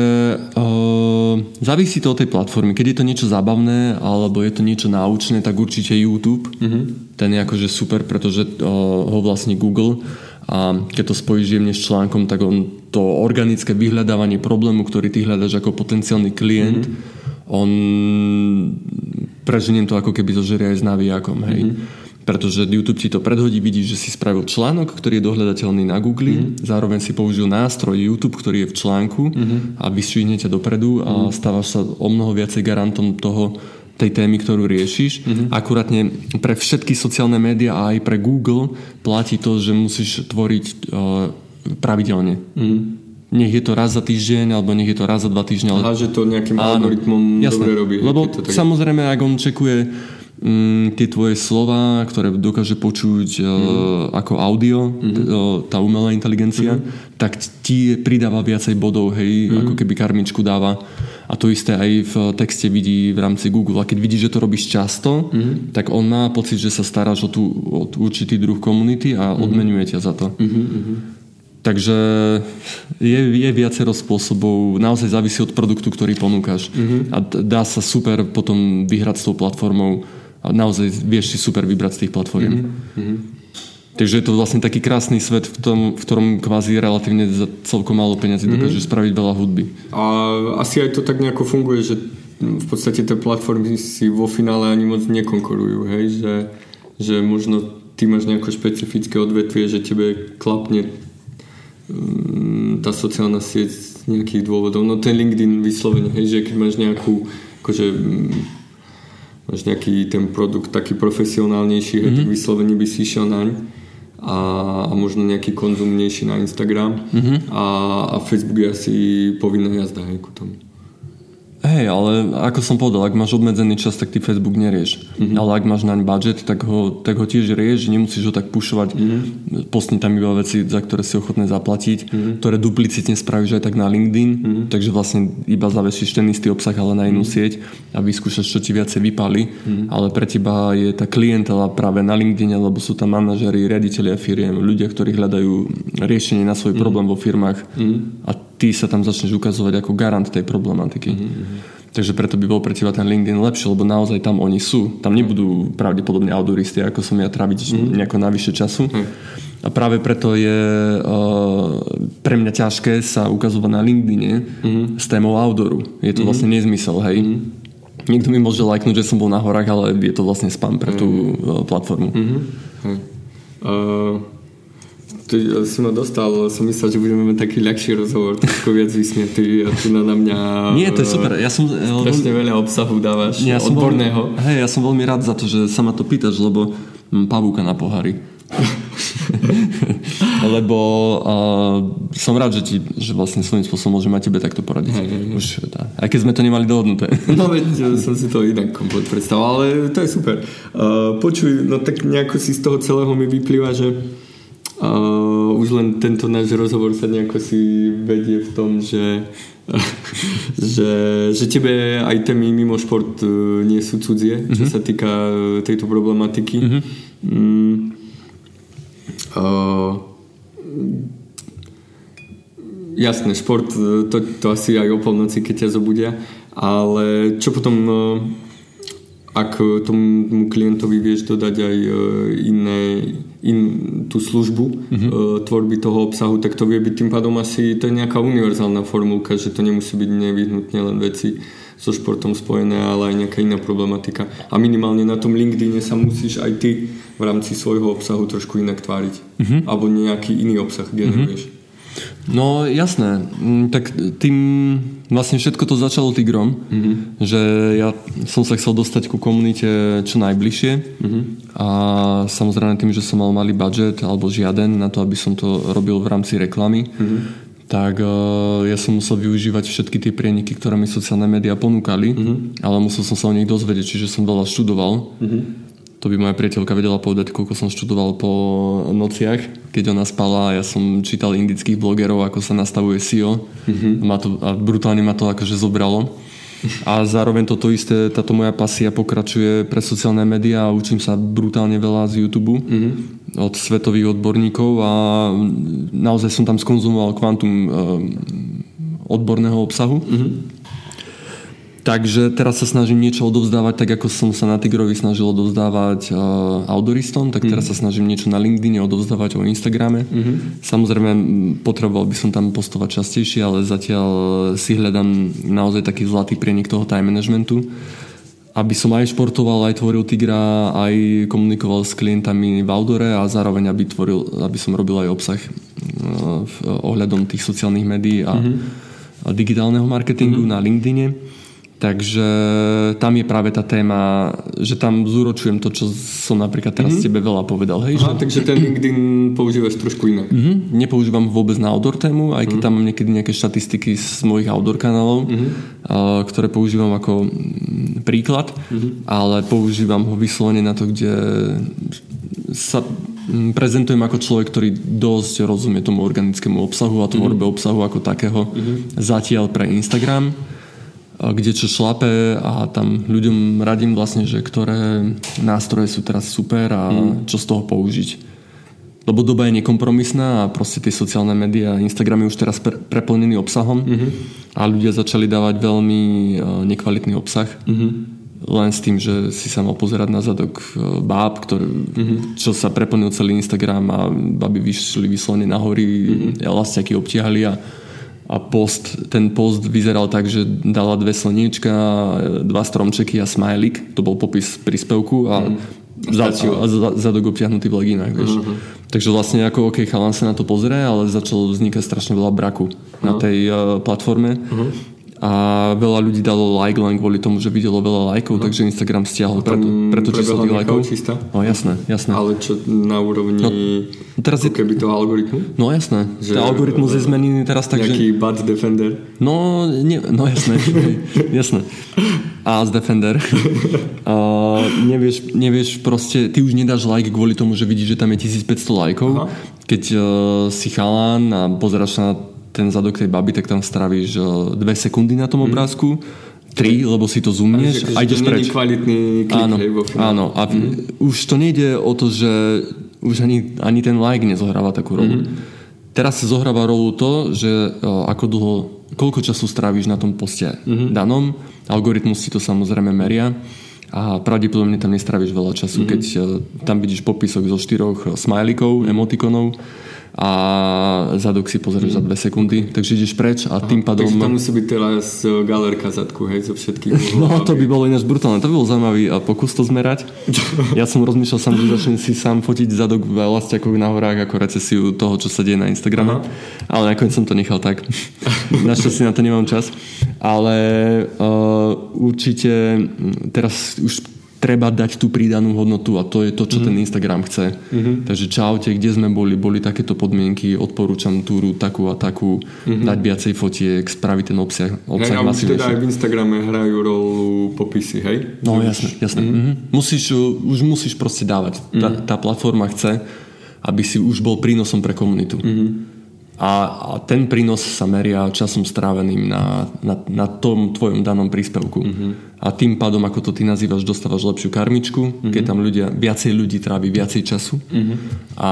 uh, závisí to od tej platformy. Keď je to niečo zábavné alebo je to niečo náučné, tak určite YouTube. Mm-hmm. Ten je akože super, pretože uh, ho vlastní Google a keď to spojíš jemne s článkom, tak on to organické vyhľadávanie problému, ktorý ty hľadaš ako potenciálny klient, mm-hmm. on preženiem to ako keby zožerie aj s navijakom, hej. Mm-hmm pretože YouTube ti to predhodí, vidíš, že si spravil článok, ktorý je dohľadateľný na Google, mm-hmm. zároveň si použil nástroj YouTube, ktorý je v článku mm-hmm. a vyšvihne ťa dopredu a mm-hmm. stávaš sa o mnoho viacej garantom toho, tej témy, ktorú riešiš. Mm-hmm. Akurátne pre všetky sociálne médiá a aj pre Google platí to, že musíš tvoriť uh, pravidelne. Mm-hmm. nech je to raz za týždeň, alebo nech je to raz za dva týždne. Ale... Aha, že to nejakým Áno, algoritmom jasné, dobre robí. Lebo to tak... samozrejme, ak on čekuje mm, tie tvoje slova, ktoré dokáže počuť mm. uh, ako audio, mm. t- uh, tá umelá inteligencia, mm. tak ti pridáva viacej bodov, hej, mm. ako keby karmičku dáva. A to isté aj v texte vidí v rámci Google. A keď vidí, že to robíš často, mm. tak on má pocit, že sa staráš o, tú, o určitý druh komunity a mm. odmenuje ťa za to. Mm-hmm. Takže je, je viacero spôsobov, naozaj závisí od produktu, ktorý ponúkaš. Mm-hmm. A dá sa super potom vyhrať s tou platformou a naozaj vieš si super vybrať z tých platform. Mm-hmm. Takže je to vlastne taký krásny svet, v, tom, v ktorom kvázi relatívne za celkom málo peniazy mm-hmm. dokáže spraviť veľa hudby. A asi aj to tak nejako funguje, že v podstate tie platformy si vo finále ani moc nekonkurujú, hej? Že, že možno ty máš nejaké špecifické odvetvie, že tebe klapne tá sociálna sieť z nejakých dôvodov. No ten LinkedIn vyslovene, hej, že keď máš nejakú akože mm, máš nejaký ten produkt taký profesionálnejší, mm-hmm. hej, tak mhm. vyslovene by si išiel naň a, a možno nejaký konzumnejší na Instagram mm-hmm. a, a Facebook je asi povinná jazda hej, ku tomu. Hej, ale ako som povedal, ak máš obmedzený čas, tak ty Facebook nerieš. Mm-hmm. Ale ak máš naň budget, tak ho, tak ho tiež rieš, nemusíš ho tak pušovať, mm-hmm. postni tam iba veci, za ktoré si ochotné zaplatiť, mm-hmm. ktoré duplicitne spravíš aj tak na LinkedIn, mm-hmm. takže vlastne iba zavesíš ten istý obsah, ale na inú mm-hmm. sieť a vyskúšaš, čo ti viacej vypali. Mm-hmm. Ale pre teba je tá klientela práve na LinkedIn, lebo sú tam manažeri, riaditeľia firiem, ľudia, ktorí hľadajú riešenie na svoj mm-hmm. problém vo firmách mm-hmm. a ty sa tam začneš ukazovať ako garant tej problematiky. Mm-hmm. Takže preto by bol pre teba ten LinkedIn lepší, lebo naozaj tam oni sú. Tam nebudú pravdepodobne outdooristy, ako som ja, tráviť mm-hmm. nejako navyše času. Mm. A práve preto je uh, pre mňa ťažké sa ukazovať na LinkedIne mm-hmm. s témou outdooru. Je to mm-hmm. vlastne nezmysel, hej. Mm-hmm. Niekto mi môže lajknúť, že som bol na horách, ale je to vlastne spam pre tú uh, platformu. Mm-hmm. Uh ty si ma dostal, som myslel, že budeme mať taký ľahší rozhovor, trošku viac vysmietý a tu na mňa Nie, to je super. Ja som, strašne veľa obsahu dávaš, ja som odborného. Veľmi, hej, ja som veľmi rád za to, že sa ma to pýtaš, lebo mám pavúka na pohári. lebo uh, som rád, že, ti, že vlastne svojím spôsobom môžem aj tebe takto poradiť. Hej, hej, Už, tá, aj keď sme to nemali dohodnuté. no veď som si to inak komplet predstavoval, ale to je super. Uh, počuj, no tak nejako si z toho celého mi vyplýva, že Uh, už len tento náš rozhovor sa nejako si vedie v tom, že, že, že tebe aj témy mimo šport uh, nie sú cudzie, mm-hmm. čo mhm. sa týka uh, tejto problematiky. Mm-hmm. Mm, uh, jasné, šport, to, to asi aj o polnoci, keď ťa zobudia, ale čo potom uh, ak tomu klientovi vieš dodať aj iné in, tú službu mm-hmm. tvorby toho obsahu, tak to vie byť tým pádom asi to je nejaká univerzálna formulka, že to nemusí byť nevyhnutne len veci so športom spojené, ale aj nejaká iná problematika. A minimálne na tom LinkedIne sa musíš aj ty v rámci svojho obsahu trošku inak tváriť. Mm-hmm. Alebo nejaký iný obsah generuješ. Mm-hmm. No jasné, mm, tak tým vlastne všetko to začalo Tigrom, mm-hmm. že ja som sa chcel dostať ku komunite čo najbližšie mm-hmm. a samozrejme tým, že som mal malý budget alebo žiaden na to, aby som to robil v rámci reklamy, mm-hmm. tak uh, ja som musel využívať všetky tie prieniky, ktoré mi sociálne médiá ponúkali, mm-hmm. ale musel som sa o nich dozvedieť, čiže som veľa študoval. Mm-hmm to by moja priateľka vedela povedať, koľko som študoval po nociach, keď ona spala ja som čítal indických blogerov, ako sa nastavuje SEO mm-hmm. a, to, a brutálne ma to akože zobralo. A zároveň toto isté, táto moja pasia pokračuje pre sociálne médiá a učím sa brutálne veľa z YouTube mm-hmm. od svetových odborníkov a naozaj som tam skonzumoval kvantum e, odborného obsahu. Mm-hmm Takže teraz sa snažím niečo odovzdávať, tak ako som sa na Tigrovi snažil odovzdávať uh, outdooristom, tak teraz mm-hmm. sa snažím niečo na LinkedIne odovzdávať o Instagrame. Mm-hmm. Samozrejme, potreboval by som tam postovať častejšie, ale zatiaľ si hľadám naozaj taký zlatý prienik toho time managementu aby som aj športoval, aj tvoril Tigra, aj komunikoval s klientami v outdoore a zároveň aby, tvoril, aby som robil aj obsah uh, ohľadom tých sociálnych médií a, mm-hmm. a digitálneho marketingu mm-hmm. na LinkedIne. Takže tam je práve tá téma, že tam zúročujem to, čo som napríklad teraz mm-hmm. tebe veľa povedal. Hej, Aha, že... takže ten LinkedIn používaš trošku inak. Mm-hmm. Nepoužívam vôbec na outdoor tému, aj keď mm-hmm. tam mám niekedy nejaké štatistiky z mojich outdoor kanálov, mm-hmm. uh, ktoré používam ako mm, príklad, mm-hmm. ale používam ho vyslovene na to, kde sa mm, prezentujem ako človek, ktorý dosť rozumie tomu organickému obsahu a tvorbe mm-hmm. obsahu ako takého mm-hmm. zatiaľ pre Instagram kde čo šlape a tam ľuďom radím vlastne, že ktoré nástroje sú teraz super a mm. čo z toho použiť. Lebo doba je nekompromisná a proste tie sociálne médiá, Instagram je už teraz pre, preplnený obsahom mm-hmm. a ľudia začali dávať veľmi uh, nekvalitný obsah. Mm-hmm. Len s tým, že si sa mal pozerať na zadok uh, báb, ktorý, mm-hmm. čo sa preplnil celý Instagram a baby vyšli vyslovene na hory, mm-hmm. elastiaky obtiahli a a post, ten post vyzeral tak, že dala dve slniečka, dva stromčeky a smajlik, to bol popis príspevku a, mm. za, a zadok obtiahnutý v legínach, vieš. Mm-hmm. Takže vlastne ako OK, chalan sa na to pozrie, ale začalo vznikať strašne veľa braku mm. na tej uh, platforme. Mm-hmm a veľa ľudí dalo like len kvôli tomu, že videlo veľa lajkov, no. takže Instagram stiahol preto, preto číslo tých lajkov. Čistá? No jasné, jasné. Ale čo na úrovni no, teraz je, keby toho algoritmu? No jasné. Že, Ten algoritmus je zmenený teraz tak, nejaký že... Nejaký bad defender? No, nie, no jasné. jasné. As defender. uh, nevieš, nevieš proste, ty už nedáš like kvôli tomu, že vidíš, že tam je 1500 lajkov. Aha. Keď uh, si chalán a pozeráš na ten zadok tej baby, tak tam stravíš dve sekundy na tom mhm. obrázku, tri, lebo si to zoomneš a ideš preč. kvalitný klik, áno, hej, vo áno, a mm. už to nejde o to, že už ani, ani ten like nezohráva takú rolu. Mm. Teraz sa zohráva rolu to, že ako dlho, koľko času strávíš na tom poste mm-hmm. danom, algoritmus si to samozrejme meria a pravdepodobne tam nestravíš veľa času, mm-hmm. keď tam vidíš popisok zo štyroch smajlikov, emotikonov a zadok si pozrieš mm. za dve sekundy, takže ideš preč a Aha, tým pádom... Takže tam musí byť teraz e, galerka zadku, hej, zo všetkých. no to by bolo ináč brutálne, to by bol zaujímavý pokus to zmerať. ja som rozmýšľal sám, že začnem si sám fotiť zadok v elastiakoch na horách ako recesiu toho, čo sa deje na Instagrame, Aha. ale nakoniec som to nechal tak. Našťastie na to nemám čas. Ale uh, určite teraz už treba dať tú pridanú hodnotu a to je to, čo mm. ten Instagram chce. Mm-hmm. Takže čaute, kde sme boli, boli takéto podmienky, odporúčam túru takú a takú, mm-hmm. dať viacej fotiek, spraviť ten obsah, obsah hej, a teda aj v Instagrame hrajú rolu popisy, hej? No už... jasne, jasne. Mm-hmm. Mm-hmm. Musíš, už musíš proste dávať. Mm-hmm. Tá, tá platforma chce, aby si už bol prínosom pre komunitu. Mm-hmm a, a ten prínos sa meria časom stráveným na, na, na tom tvojom danom príspevku. Mm-hmm. A tým pádom, ako to ty nazývaš, dostávaš lepšiu karmičku, mm-hmm. keď tam ľudia, viacej ľudí trávi viacej času mm-hmm. a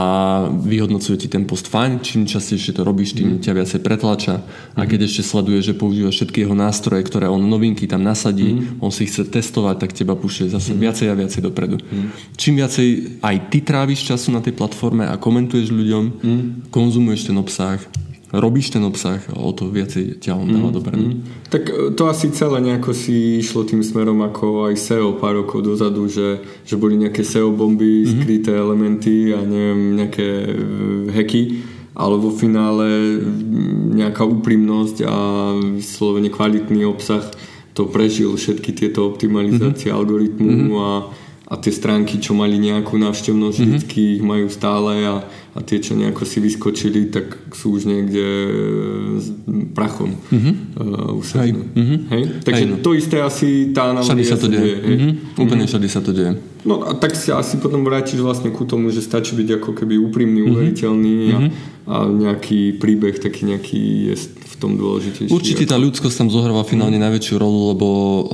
vyhodnocuje ti ten post fajn. Čím častejšie to robíš, tým mm-hmm. ťa viacej pretlača. Mm-hmm. A keď ešte sleduje, že používa všetky jeho nástroje, ktoré on novinky tam nasadí, mm-hmm. on si chce testovať, tak teba púšte zase mm-hmm. viacej a viacej dopredu. Mm-hmm. Čím viacej aj ty tráviš času na tej platforme a komentuješ ľuďom, mm-hmm. konzumuješ ten obsah, robíš ten obsah o to viacej ťa on dáva mm, dopredu. Mm. Tak e, to asi celé nejako si išlo tým smerom ako aj SEO pár rokov dozadu, že, že boli nejaké SEO bomby, mm-hmm. skryté elementy a neviem, nejaké e, hacky, ale vo finále nejaká úprimnosť a vyslovene kvalitný obsah to prežil všetky tieto optimalizácie mm-hmm. algoritmu mm-hmm. a a tie stránky, čo mali nejakú návštevnosť, mm-hmm. vždycky ich majú stále a, a tie, čo nejako si vyskočili, tak sú už niekde s prachom mm-hmm. uh. Hej. Mm-hmm. Hej? Takže hej, no. to isté asi tá analogia sa to deje. deje hej? Mm-hmm. Úplne mm-hmm. všade sa to deje. No a tak si asi potom vrátiš vlastne ku tomu, že stačí byť ako keby úprimný, mm-hmm. uveriteľný a, mm-hmm. a nejaký príbeh taký nejaký je v tom dôležitejší. Určite tá ľudskosť tam zohráva finálne mm-hmm. najväčšiu rolu, lebo uh,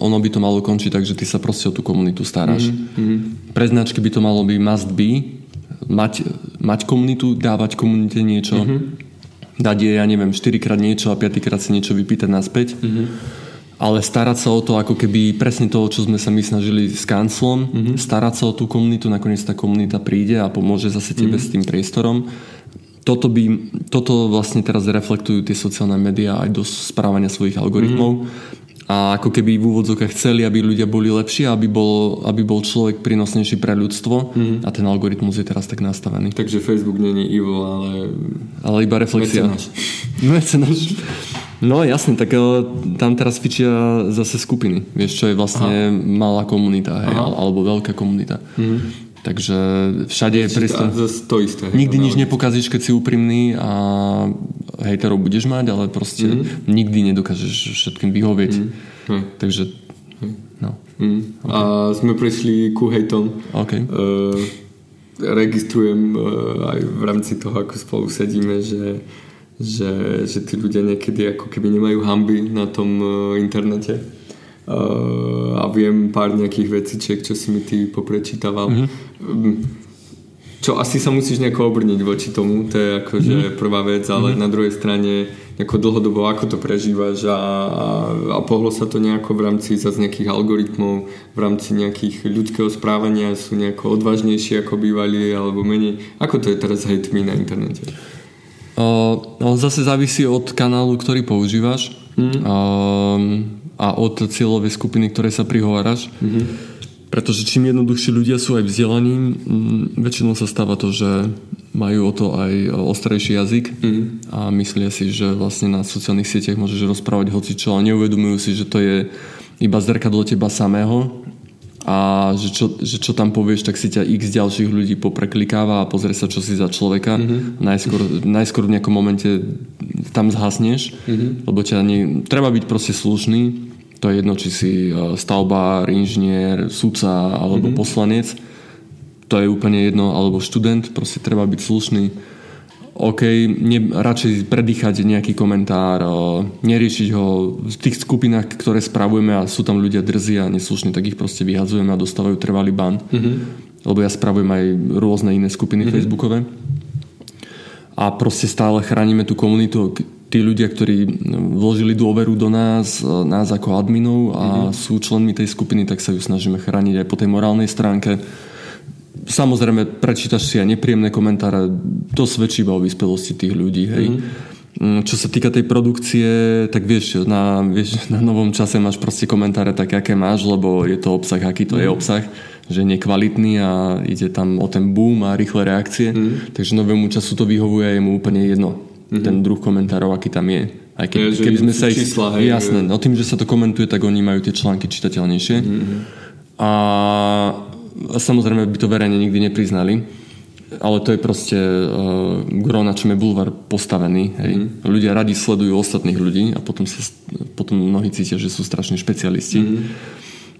ono by to malo končiť tak, že ty sa proste o tú komunitu staráš. Mm-hmm. Pre značky by to malo byť must be, mať, mať komunitu, dávať komunite niečo, mm-hmm. dať jej, ja neviem, 4 krát niečo a 5 krát si niečo vypýtať naspäť. Mm-hmm ale starať sa o to, ako keby presne toho, čo sme sa my snažili s kanclom, mm-hmm. starať sa o tú komunitu, nakoniec tá komunita príde a pomôže zase tebe mm-hmm. s tým priestorom. Toto, by, toto vlastne teraz reflektujú tie sociálne médiá aj do správania svojich algoritmov. Mm-hmm. A ako keby v úvodzokách chceli, aby ľudia boli lepší, aby bol, aby bol človek prínosnejší pre ľudstvo mm-hmm. a ten algoritmus je teraz tak nastavený. Takže Facebook není evil, ale... Ale iba reflexia. Mecenáš. Mecenáš. No jasne, tak tam teraz fičia zase skupiny, vieš, čo je vlastne Aha. malá komunita, hej, alebo veľká komunita. Mm. Takže všade je priestor. To isté. Nikdy nič nepokazíš, keď si úprimný a hejterov budeš mať, ale proste mm. nikdy nedokážeš všetkým vyhovieť. Mm. Takže no. Mm. Okay. A sme prišli ku hejtom. Okay. Uh, registrujem uh, aj v rámci toho, ako spolu sedíme, že, že, že tí ľudia niekedy ako keby nemajú hamby na tom uh, internete a viem pár nejakých vecičiek, čo si mi ty poprečítaval. Mm-hmm. Čo asi sa musíš nejako obrniť voči tomu, to je akože mm-hmm. prvá vec, ale mm-hmm. na druhej strane nejako dlhodobo, ako to prežívaš a, a, a pohlo sa to nejako v rámci zase nejakých algoritmov, v rámci nejakých ľudského správania sú nejako odvážnejšie ako bývali alebo menej. Ako to je teraz s hejtmi na internete? Uh, no, zase závisí od kanálu, ktorý používaš. Mm. Uh, a od cieľovej skupiny, ktorej sa prihováraš. Mm-hmm. Pretože čím jednoduchší ľudia sú aj vzdelaním, mm, väčšinou sa stáva to, že majú o to aj ostrejší jazyk mm-hmm. a myslia si, že vlastne na sociálnych sieťach môžeš rozprávať hocičo a neuvedomujú si, že to je iba zrkadlo teba samého a že čo, že čo tam povieš, tak si ťa x ďalších ľudí popreklikáva a pozrie sa, čo si za človeka. Mm-hmm. Najskôr, najskôr v nejakom momente tam zhasneš, mm-hmm. lebo ťa nie, treba byť proste slušný. To je jedno, či si e, stavbár, inžinier, sudca alebo mm-hmm. poslanec. To je úplne jedno, alebo študent, proste treba byť slušný OK, ne, radšej predýchať nejaký komentár, neriešiť ho v tých skupinách, ktoré spravujeme a sú tam ľudia drzí a neslušní, tak ich proste vyhadzujeme a dostávajú trvalý ban. Mm-hmm. Lebo ja spravujem aj rôzne iné skupiny mm-hmm. facebookové. A proste stále chránime tú komunitu. Tí ľudia, ktorí vložili dôveru do nás, nás ako adminov a mm-hmm. sú členmi tej skupiny, tak sa ju snažíme chrániť aj po tej morálnej stránke Samozrejme, prečítaš si aj nepríjemné komentáre, to svedčí iba o vyspelosti tých ľudí, hej. Mm-hmm. Čo sa týka tej produkcie, tak vieš na, vieš, na novom čase máš proste komentáre také, aké máš, lebo je to obsah, aký to mm-hmm. je mhm. obsah, že je nekvalitný a ide tam o ten boom a rýchle reakcie. Mm-hmm. Takže novému času to vyhovuje a je mu úplne jedno, mm-hmm. ten druh komentárov, aký tam je. Aj keď, je, keby sme sa ich... Čísla, hej, jasné, no tým, že sa to komentuje, tak oni majú tie články čitateľnejšie. Mm-hmm. A a samozrejme by to verejne nikdy nepriznali. Ale to je proste uh, gro, na čom je bulvar postavený. Hej. Mm. Ľudia radi sledujú ostatných ľudí a potom, sa, potom mnohí cítia, že sú strašní špecialisti. Mm.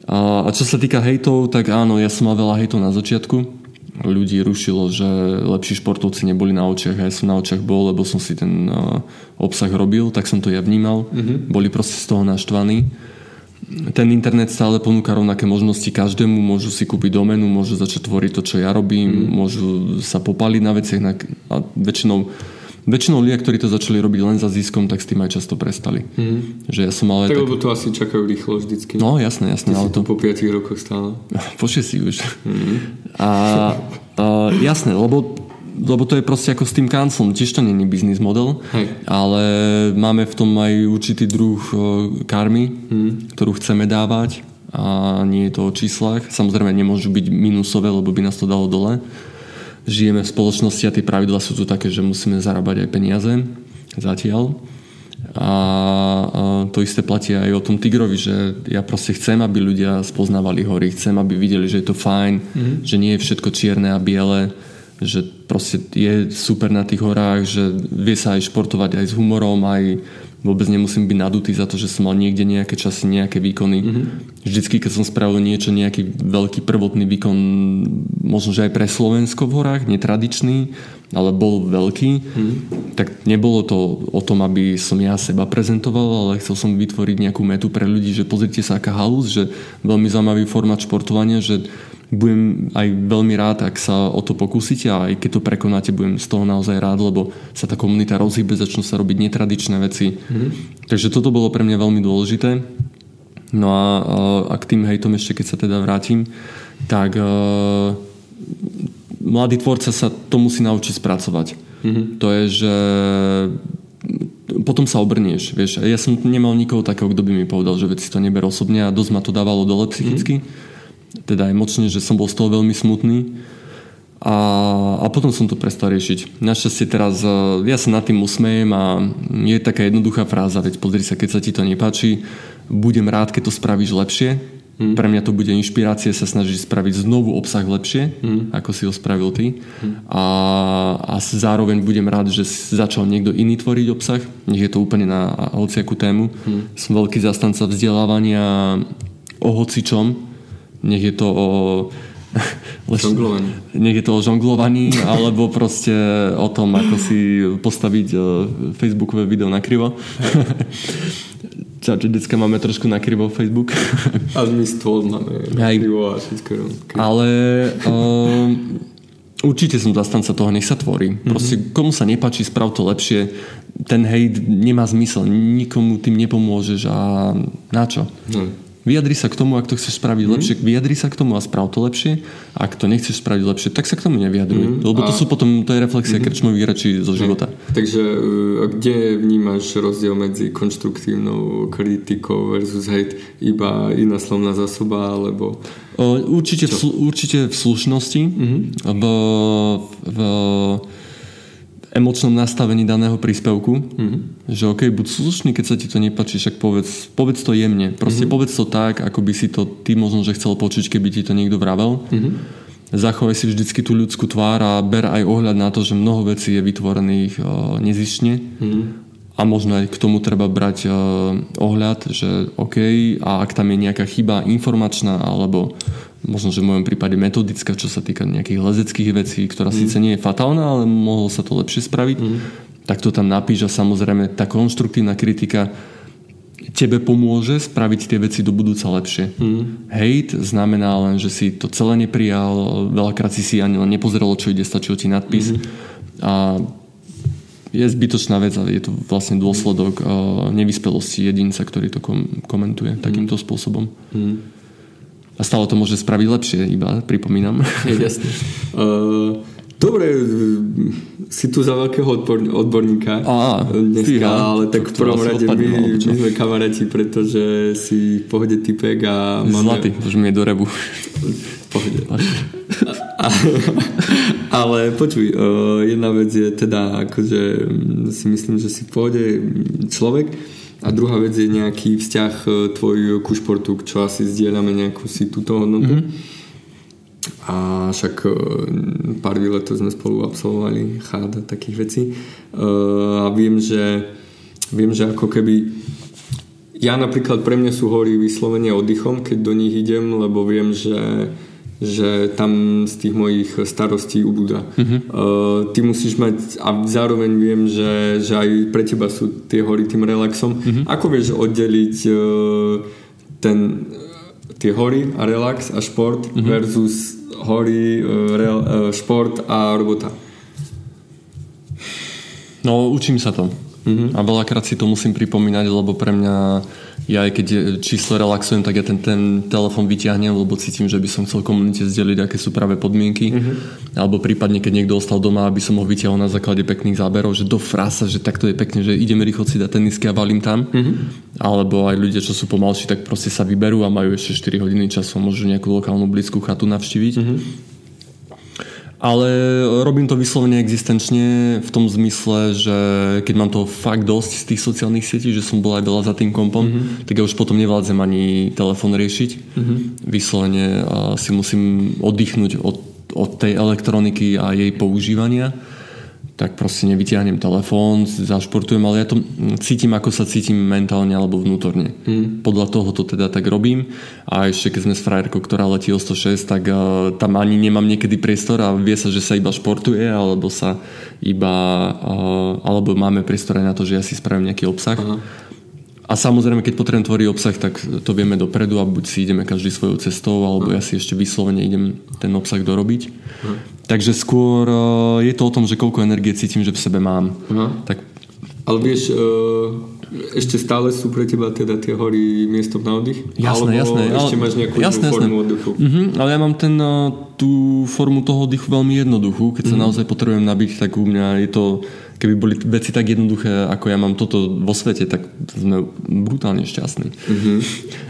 A, a čo sa týka hejtov, tak áno, ja som mal veľa hejtov na začiatku. Ľudí rušilo, že lepší športovci neboli na očiach a ja som na očiach bol, lebo som si ten uh, obsah robil, tak som to ja vnímal. Mm-hmm. Boli proste z toho naštvaní ten internet stále ponúka rovnaké možnosti každému, môžu si kúpiť domenu, môžu začať tvoriť to, čo ja robím, mm. môžu sa popaliť na veciach na, a väčšinou väčšinou ľudia, ktorí to začali robiť len za ziskom, tak s tým aj často prestali. Mm. Že ja som ale tak, tak... lebo to asi čakajú rýchlo vždycky. No, jasné, jasné. Ty ale to... po 5 rokoch stále. po 6 už. Mm. A, a jasné, lebo lebo to je proste ako s tým kancelom, tiež to není biznis model, Hej. ale máme v tom aj určitý druh karmy, hmm. ktorú chceme dávať a nie je to o číslach. Samozrejme nemôžu byť minusové, lebo by nás to dalo dole. Žijeme v spoločnosti a tie pravidla sú tu také, že musíme zarábať aj peniaze zatiaľ. A, to isté platí aj o tom tigrovi, že ja proste chcem, aby ľudia spoznávali hory, chcem, aby videli, že je to fajn, mm. že nie je všetko čierne a biele, že proste je super na tých horách, že vie sa aj športovať aj s humorom, aj vôbec nemusím byť nadutý za to, že som mal niekde nejaké časy, nejaké výkony. Mm-hmm. Vždycky, keď som spravil niečo, nejaký veľký prvotný výkon, možno, že aj pre Slovensko v horách, netradičný, ale bol veľký, mm-hmm. tak nebolo to o tom, aby som ja seba prezentoval, ale chcel som vytvoriť nejakú metu pre ľudí, že pozrite sa, aká halus, že veľmi zaujímavý formát športovania, že budem aj veľmi rád, ak sa o to pokúsite a aj keď to prekonáte, budem z toho naozaj rád, lebo sa tá komunita rozhýbe, začnú sa robiť netradičné veci. Mm-hmm. Takže toto bolo pre mňa veľmi dôležité. No a, a k tým hejtom ešte, keď sa teda vrátim, tak uh, mladý tvorca sa to musí naučiť spracovať. Mm-hmm. To je, že potom sa obrnieš, vieš. Ja som nemal nikoho takého, kto by mi povedal, že veci to neber osobne a dosť ma to dávalo dole psychicky. Mm-hmm teda emočne, že som bol z toho veľmi smutný. A, a potom som to prestal riešiť. Našťastie teraz, e, ja sa nad tým usmejem a je taká jednoduchá fráza, veď pozri sa, keď sa ti to nepáči, budem rád, keď to spravíš lepšie. Hmm. Pre mňa to bude inšpirácia sa snažiť spraviť znovu obsah lepšie, hmm. ako si ho spravil ty. Hmm. A, a zároveň budem rád, že začal niekto iný tvoriť obsah. Nech je to úplne na hociakú tému. Hmm. Som veľký zastanca vzdelávania o hocičom. Nech je to o Žonglovaní. Nech je to o žonglovaní, alebo proste o tom, ako si postaviť e, Facebookové video na krivo. Čau, že dneska máme trošku na krivo Facebook. A my stôl máme na krivo a všetko. Ale um, určite som zastanca toho, nech sa tvorí. Mhm. Proste mm-hmm. komu sa nepačí, sprav to lepšie. Ten hejt nemá zmysel. Nikomu tým nepomôžeš a na čo? Mm. Vyjadri sa k tomu, ak to chceš spraviť mm. lepšie, vyjadri sa k tomu a sprav to lepšie. Ak to nechceš spraviť lepšie, tak sa k tomu nevyjadruj. Mm. Lebo to a... sú potom, to je reflexia mm-hmm. krčmových rečí zo života. Takže uh, kde vnímaš rozdiel medzi konštruktívnou kritikou versus hate? Iba iná slovná zásoba, alebo... určite, v, určite v slušnosti, mm-hmm. v, v emočnom nastavení daného príspevku, mm-hmm. že ok, buď slušný, keď sa ti to nepáči, však povedz, povedz to jemne. Proste mm-hmm. povedz to tak, ako by si to ty možno, že chcel počuť, keby ti to niekto vravel. Mm-hmm. Zachovaj si vždycky tú ľudskú tvár a ber aj ohľad na to, že mnoho vecí je vytvorených uh, nezištne. Mm-hmm. A možno aj k tomu treba brať uh, ohľad, že OK, a ak tam je nejaká chyba informačná alebo možno, že v mojom prípade metodická, čo sa týka nejakých lezeckých vecí, ktorá mm. síce nie je fatálna, ale mohlo sa to lepšie spraviť, mm. tak to tam napíš a samozrejme tá konštruktívna kritika tebe pomôže spraviť tie veci do budúca lepšie. Mm. Hate znamená len, že si to celé neprijal, veľakrát si si ani len nepozrel, čo ide, stačil ti nadpis. Mm. A je zbytočná vec a je to vlastne dôsledok uh, nevyspelosti jedinca, ktorý to kom- komentuje mm. takýmto spôsobom. Mm. A stále to môže spraviť lepšie, iba pripomínam. Jasne. Uh, dobre, si tu za veľkého odborn- odborníka Á, dneska, fíha, ale tak v prvom rade my, my sme kamaráti, pretože si v pohode typek a máme... Zlatý, môžeme do rebu. Pohode. A, ale počuj, jedna vec je teda, akože si myslím, že si v pohode človek, a druhá vec je nejaký vzťah e, tvoj ku športu, čo asi zdieľame nejakú si túto hodnotu. Mm-hmm. A však e, pár výletov sme spolu absolvovali, chád a takých vecí. E, a viem, že viem, že ako keby ja napríklad pre mňa sú hory vyslovene oddychom, keď do nich idem, lebo viem, že že tam z tých mojich starostí ubúda. Uh-huh. Uh, ty musíš mať, a zároveň viem, že, že aj pre teba sú tie hory tým relaxom. Uh-huh. Ako vieš oddeliť uh, ten, tie hory a relax a šport uh-huh. versus hory, uh, real, uh, šport a robota? No, učím sa to. Uh-huh. A veľakrát si to musím pripomínať, lebo pre mňa ja aj keď číslo relaxujem, tak ja ten, ten telefon vyťahnem, lebo cítim, že by som chcel komunite zdeliť, aké sú práve podmienky. Mm-hmm. Alebo prípadne, keď niekto ostal doma, aby som ho vyťahol na základe pekných záberov, že do frasa, že takto je pekne, že ideme rýchlo si dať tenisky a valím tam. Mm-hmm. Alebo aj ľudia, čo sú pomalší, tak proste sa vyberú a majú ešte 4 hodiny času, môžu nejakú lokálnu blízku chatu navštíviť. Mm-hmm ale robím to vyslovene existenčne v tom zmysle, že keď mám to fakt dosť z tých sociálnych sietí, že som bol aj veľa za tým kompom, mm-hmm. tak ja už potom nevládzem ani telefon riešiť. Mm-hmm. Vyslovene si musím oddychnúť od, od tej elektroniky a jej používania tak proste nevytiahnem telefón, zašportujem, ale ja to cítim, ako sa cítim mentálne alebo vnútorne. Mm. Podľa toho to teda tak robím. A ešte keď sme s frajerkou, ktorá letí o 106, tak uh, tam ani nemám niekedy priestor a vie sa, že sa iba športuje, alebo sa iba, uh, alebo máme priestor aj na to, že ja si spravím nejaký obsah. Aha. A samozrejme, keď potrebujem tvoriť obsah, tak to vieme dopredu a buď si ideme každý svojou cestou, alebo ja si ešte vyslovene idem ten obsah dorobiť. Aha. Takže skôr eh, je to o tom, že koľko energie cítim, že v sebe mám. Aha. Tak... Ale vieš, eh, ešte stále sú pre teba teda tie hory miesto na oddych? Jasné, Alebo jasné. ešte ale, máš nejakú jasné, formu jasné. oddychu? Uh-huh, ale ja mám ten, eh, tú formu toho oddychu veľmi jednoduchú. Keď sa mhm. naozaj potrebujem nabiť, tak u mňa je to keby boli veci tak jednoduché, ako ja mám toto vo svete, tak sme brutálne šťastní. Mm-hmm.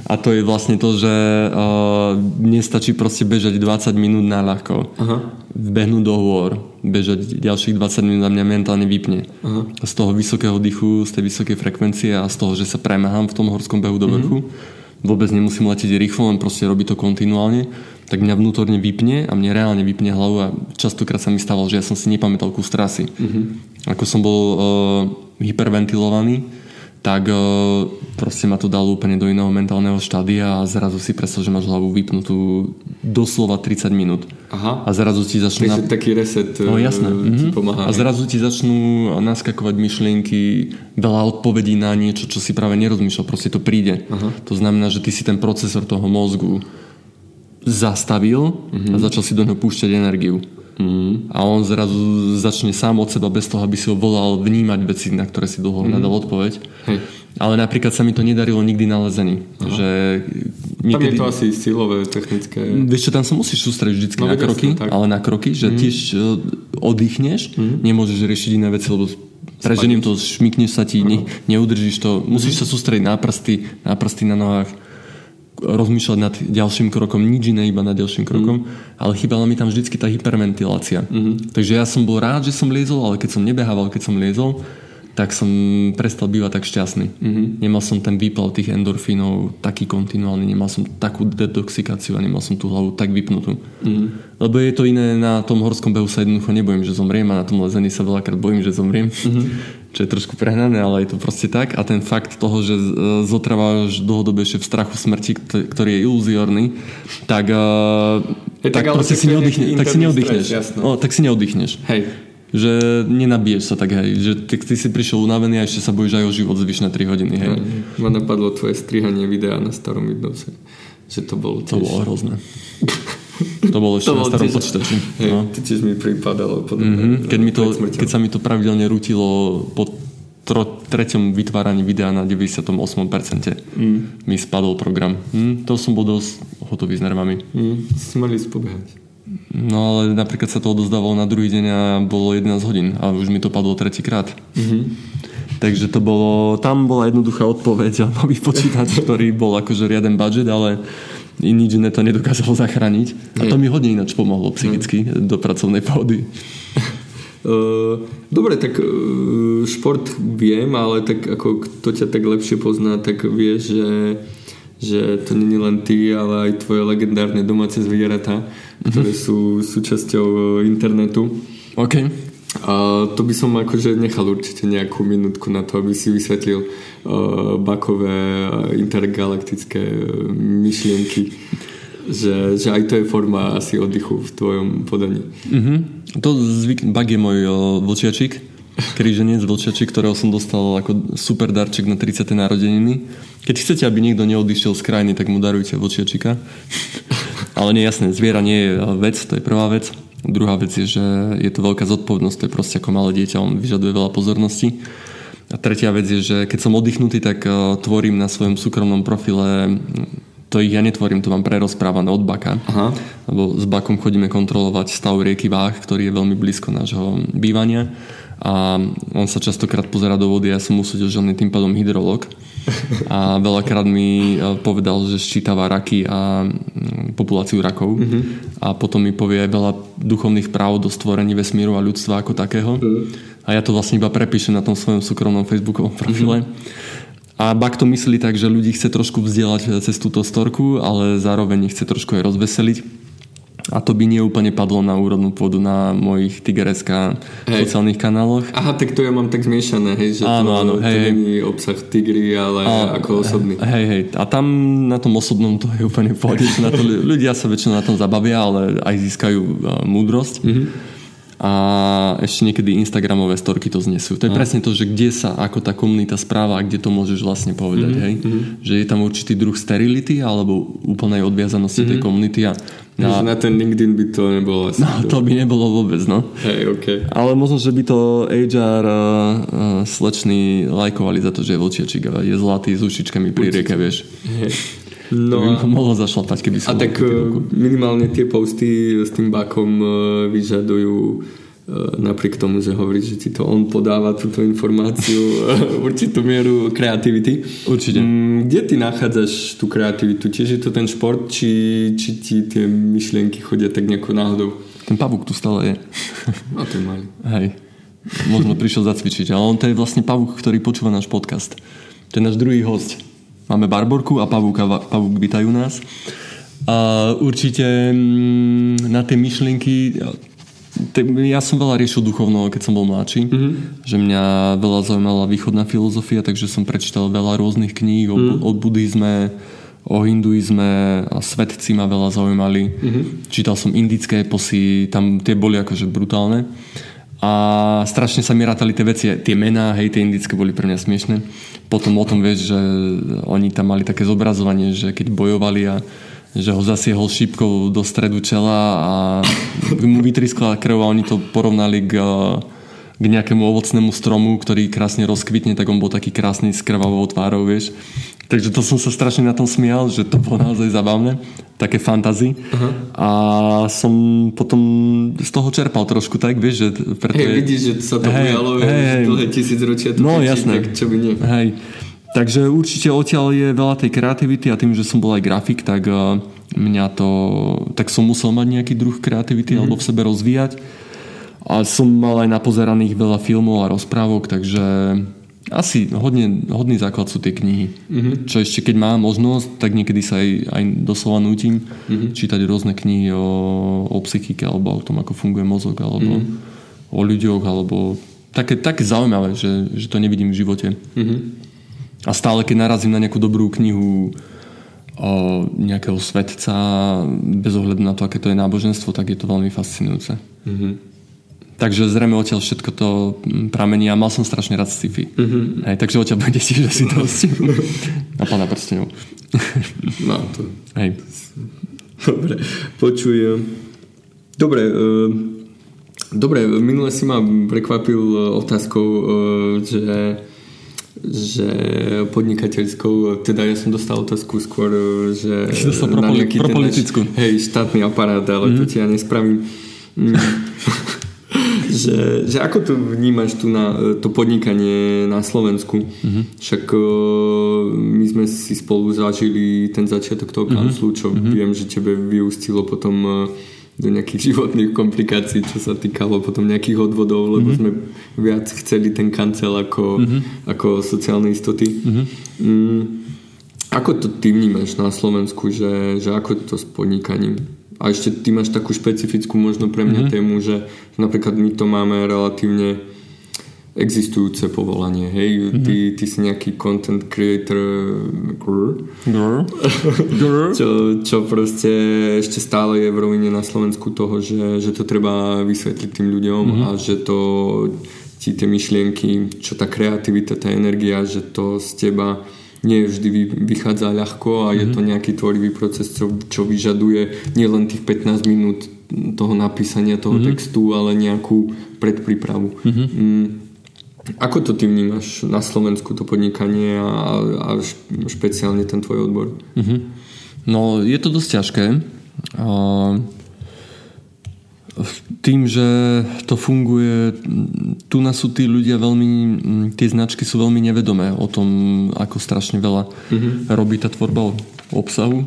A to je vlastne to, že uh, nestačí proste bežať 20 minút na ľahko. Aha. Behnúť do hôr, bežať ďalších 20 minút a mňa mentálne vypne. Aha. Z toho vysokého dychu, z tej vysokej frekvencie a z toho, že sa premáham v tom horskom behu do vrchu. Mm-hmm vôbec nemusím letieť rýchlo, len proste robí to kontinuálne, tak mňa vnútorne vypne a mne reálne vypne hlavu a častokrát sa mi stávalo, že ja som si nepamätal kus trasy. Mm-hmm. Ako som bol uh, hyperventilovaný, tak uh, proste ma to dalo úplne do iného mentálneho štádia a zrazu si predstav, že máš hlavu vypnutú doslova 30 minút. Aha. A zrazu ti začnú... Takže na... taký reset no, jasné. ti mhm. pomáha. A zrazu ti začnú naskakovať myšlienky, veľa odpovedí na niečo, čo si práve nerozmýšľal. Proste to príde. Aha. To znamená, že ty si ten procesor toho mozgu zastavil uh-huh. a začal si do neho púšťať energiu. Mm. A on zrazu začne sám od seba bez toho, aby si ho volal vnímať veci, na ktoré si dlho mm. nadal odpoveď. Hej. Ale napríklad sa mi to nedarilo nikdy na lezení. Že niekedy... Tam je to asi silové, technické. Vieš čo, tam sa musíš sústrediť vždy no, na kroky, jasne, ale na kroky, že mm. tiež uh, oddychneš, mm. nemôžeš riešiť iné veci, lebo prežením to, šmikneš sa ti, ne, neudržíš to, musíš mm. sa sústrediť na prsty, na prsty na nohách rozmýšľať nad ďalším krokom, nič iné iba nad ďalším krokom, mm. ale chýbala mi tam vždycky tá hyperventilácia. Mm. Takže ja som bol rád, že som liezol, ale keď som nebehával, keď som liezol, tak som prestal bývať tak šťastný. Mm-hmm. Nemal som ten výpal tých endorfínov taký kontinuálny, nemal som takú detoxikáciu a nemal som tú hlavu tak vypnutú. Mm-hmm. Lebo je to iné, na tom horskom behu sa jednoducho nebojím, že zomriem a na tom lezení sa veľakrát bojím, že zomriem. Mm-hmm. Čo je trošku prehnané, ale je to proste tak. A ten fakt toho, že zotrváš dlhodobejšie v strachu smrti, ktorý je iluzórny, tak, je tak, tak proste si neoddychneš. Tak si neoddychneš. No, tak si neoddychneš. Hej že nenabiješ sa tak, hej, že ty, ty si prišiel unavený a ešte sa bojíš aj o život zvyšné 3 hodiny, hej. Ma napadlo tvoje strihanie videa na starom Windowse, že to bolo tiež... To bolo hrozné. to bolo ešte to na starom počítači. No. To tiež mi pripadalo Mm-hmm. Keď, mi to, keď sa mi to pravidelne rutilo po tro, treťom vytváraní videa na 98% mm. mi spadol program. Mm, to som bol dosť hotový s nervami. Mm. Smeli spobehať. No ale napríklad sa to odozdávalo na druhý deň a bolo 11 hodín a už mi to padlo tretíkrát. Mm-hmm. Takže to bolo, tam bola jednoduchá odpoveď a nový počítač, ktorý bol akože riaden budget, ale nič iné to nedokázalo zachrániť. A to mi hodne ináč pomohlo psychicky mm. do pracovnej pohody. Dobre, tak šport viem, ale tak ako kto ťa tak lepšie pozná, tak vie, že že to nie je len ty, ale aj tvoje legendárne domáce zvieratá, mm-hmm. ktoré sú súčasťou internetu. OK. To by som akože nechal určite nejakú minútku na to, aby si vysvetlil uh, bakové intergalaktické uh, myšlienky. Že, že aj to je forma asi oddychu v tvojom podaní. Mm-hmm. To zvyk, bak je môj uh, vlčiačik, kríženec vlčiačik, ktorého som dostal ako super darček na 30. narodeniny keď chcete, aby niekto neodišiel z krajiny, tak mu darujte vlčiačika. Ale nie jasné, zviera nie je vec, to je prvá vec. Druhá vec je, že je to veľká zodpovednosť, to je proste ako malé dieťa, on vyžaduje veľa pozornosti. A tretia vec je, že keď som oddychnutý, tak uh, tvorím na svojom súkromnom profile to ich ja netvorím, to mám prerozprávané od Baka. Aha. Lebo s Bakom chodíme kontrolovať stav rieky Váh, ktorý je veľmi blízko nášho bývania. A on sa častokrát pozera do vody, ja som usúdil, že on je tým pádom hydrolog a veľakrát mi e, povedal, že ščítava raky a mm, populáciu rakov mm-hmm. a potom mi povie aj veľa duchovných práv do stvorení vesmíru a ľudstva ako takého mm. a ja to vlastne iba prepíšem na tom svojom súkromnom facebookovom profile mm-hmm. a Bak to myslí tak, že ľudí chce trošku vzdielať cez túto storku, ale zároveň ich chce trošku aj rozveseliť a to by neúplne padlo na úrodnú pôdu na mojich Tigereska sociálnych kanáloch. Aha, tak to ja mám tak zmiešané, hej, že áno, to, áno, hej, to není obsah Tigry, ale a, ako osobný. Hej, hej, a tam na tom osobnom to je úplne pohode, na to ľudia sa väčšinou na tom zabavia, ale aj získajú uh, múdrosť. Mm-hmm a ešte niekedy Instagramové storky to znesú. To je a. presne to, že kde sa ako tá komunita správa a kde to môžeš vlastne povedať. Mm-hmm. Hej? Mm-hmm. Že je tam určitý druh sterility alebo úplnej odviazanosti mm-hmm. tej mhm. komunity a na, na ten LinkedIn by to nebolo asi. No, to by nebolo vôbec, no. Hej, okay. Ale možno, že by to HR uh, uh, slečný lajkovali za to, že je vlčiačik a je zlatý s ušičkami pri rieke, vieš. Hej. No to by a, mohlo zašlapať, keby som... A tak uh, minimálne tie posty s tým bakom uh, vyžadujú napriek tomu, že hovorí, že ti to on podáva túto informáciu určitú mieru kreativity. Určite. Mm, kde ty nachádzaš tú kreativitu? Čiže je to ten šport, či, či ti tie myšlienky chodia tak nejako náhodou? Ten pavúk tu stále je. To je malý. Hej. Možno prišiel zacvičiť, ale on to je vlastne pavúk, ktorý počúva náš podcast. To je náš druhý host. Máme Barborku a Pavúka. Pavúk vítajú nás. A určite mm, na tie myšlienky ja som veľa riešil duchovno, keď som bol mladší, mm-hmm. že mňa veľa zaujímala východná filozofia, takže som prečítal veľa rôznych kníh o, mm. o buddhizme, o hinduizme a svetci ma veľa zaujímali. Mm-hmm. Čítal som indické eposy, tam tie boli akože brutálne. A strašne sa mi rátali tie veci, tie mená, hej, tie indické boli pre mňa smiešne. Potom o tom vieš, že oni tam mali také zobrazovanie, že keď bojovali a že ho zasiehol šípkou do stredu čela a mu vytriskla krv a oni to porovnali k, k nejakému ovocnému stromu, ktorý krásne rozkvitne, tak on bol taký krásny s krvavou tvárou, vieš. Takže to som sa strašne na tom smial, že to bolo naozaj zabavné, také fantazy. Uh-huh. A som potom z toho čerpal trošku tak, vieš, že preto hey, je... vidíš, že sa to hey, ujalo, hey, hey, dlhé tisíc ročia to no, jasné. tak čo by nie. Hej. Takže určite odtiaľ je veľa tej kreativity a tým, že som bol aj grafik, tak uh, mňa to... Tak som musel mať nejaký druh kreativity mm-hmm. alebo v sebe rozvíjať. A som mal aj napozeraných veľa filmov a rozprávok, takže asi hodne, hodný základ sú tie knihy. Mm-hmm. Čo ešte keď mám možnosť, tak niekedy sa aj, aj doslova nutím mm-hmm. čítať rôzne knihy o, o psychike alebo o tom, ako funguje mozog alebo mm-hmm. o ľuďoch alebo také, také zaujímavé, že, že to nevidím v živote. Mm-hmm. A stále, keď narazím na nejakú dobrú knihu o nejakého svetca, bez ohľadu na to, aké to je náboženstvo, tak je to veľmi fascinujúce. Mm-hmm. Takže zrejme odtiaľ všetko to pramení a mal som strašne rád sci-fi. Mm-hmm. Hej, takže odtiaľ bude tiež asi dosť. a pána prstenov. no, to... Hej. Dobre, počujem. Dobre, uh, dobre, minule si ma prekvapil e, otázkou, uh, že že podnikateľskou, teda ja som dostal otázku skôr, že si dostal pro, na nejaký pro politickú. Hej, štátny aparát, ale mm. to mhm. ti ja nespravím. Mm. že, že ako to vnímaš tu na to podnikanie na Slovensku? Mm-hmm. Však my sme si spolu zažili ten začiatok toho mhm. kanclu, čo mm-hmm. viem, že tebe vyústilo potom do nejakých životných komplikácií, čo sa týkalo potom nejakých odvodov, lebo mm-hmm. sme viac chceli ten kancel ako, mm-hmm. ako sociálne istoty. Mm-hmm. Mm, ako to ty vnímaš na Slovensku, že, že ako to s podnikaním? A ešte ty máš takú špecifickú možno pre mňa mm-hmm. tému, že, že napríklad my to máme relatívne existujúce povolanie, hej, mm-hmm. ty, ty si nejaký content creator grr, grr. grr. čo, čo proste ešte stále je v rovine na Slovensku toho, že, že to treba vysvetliť tým ľuďom mm-hmm. a že to ti tie myšlienky, čo tá kreativita, tá energia, že to z teba nie vždy vychádza ľahko a mm-hmm. je to mhm. nejaký tvorivý proces, čo, čo vyžaduje nielen tých 15 minút toho napísania toho mm-hmm. textu, ale nejakú predprípravu. Mm-hmm. Mm. Ako to ty vnímaš na Slovensku, to podnikanie a, a špeciálne ten tvoj odbor? Mm-hmm. No, je to dosť ťažké. A tým, že to funguje, tu nás sú tí ľudia veľmi, tie značky sú veľmi nevedomé o tom, ako strašne veľa mm-hmm. robí tá tvorba obsahu.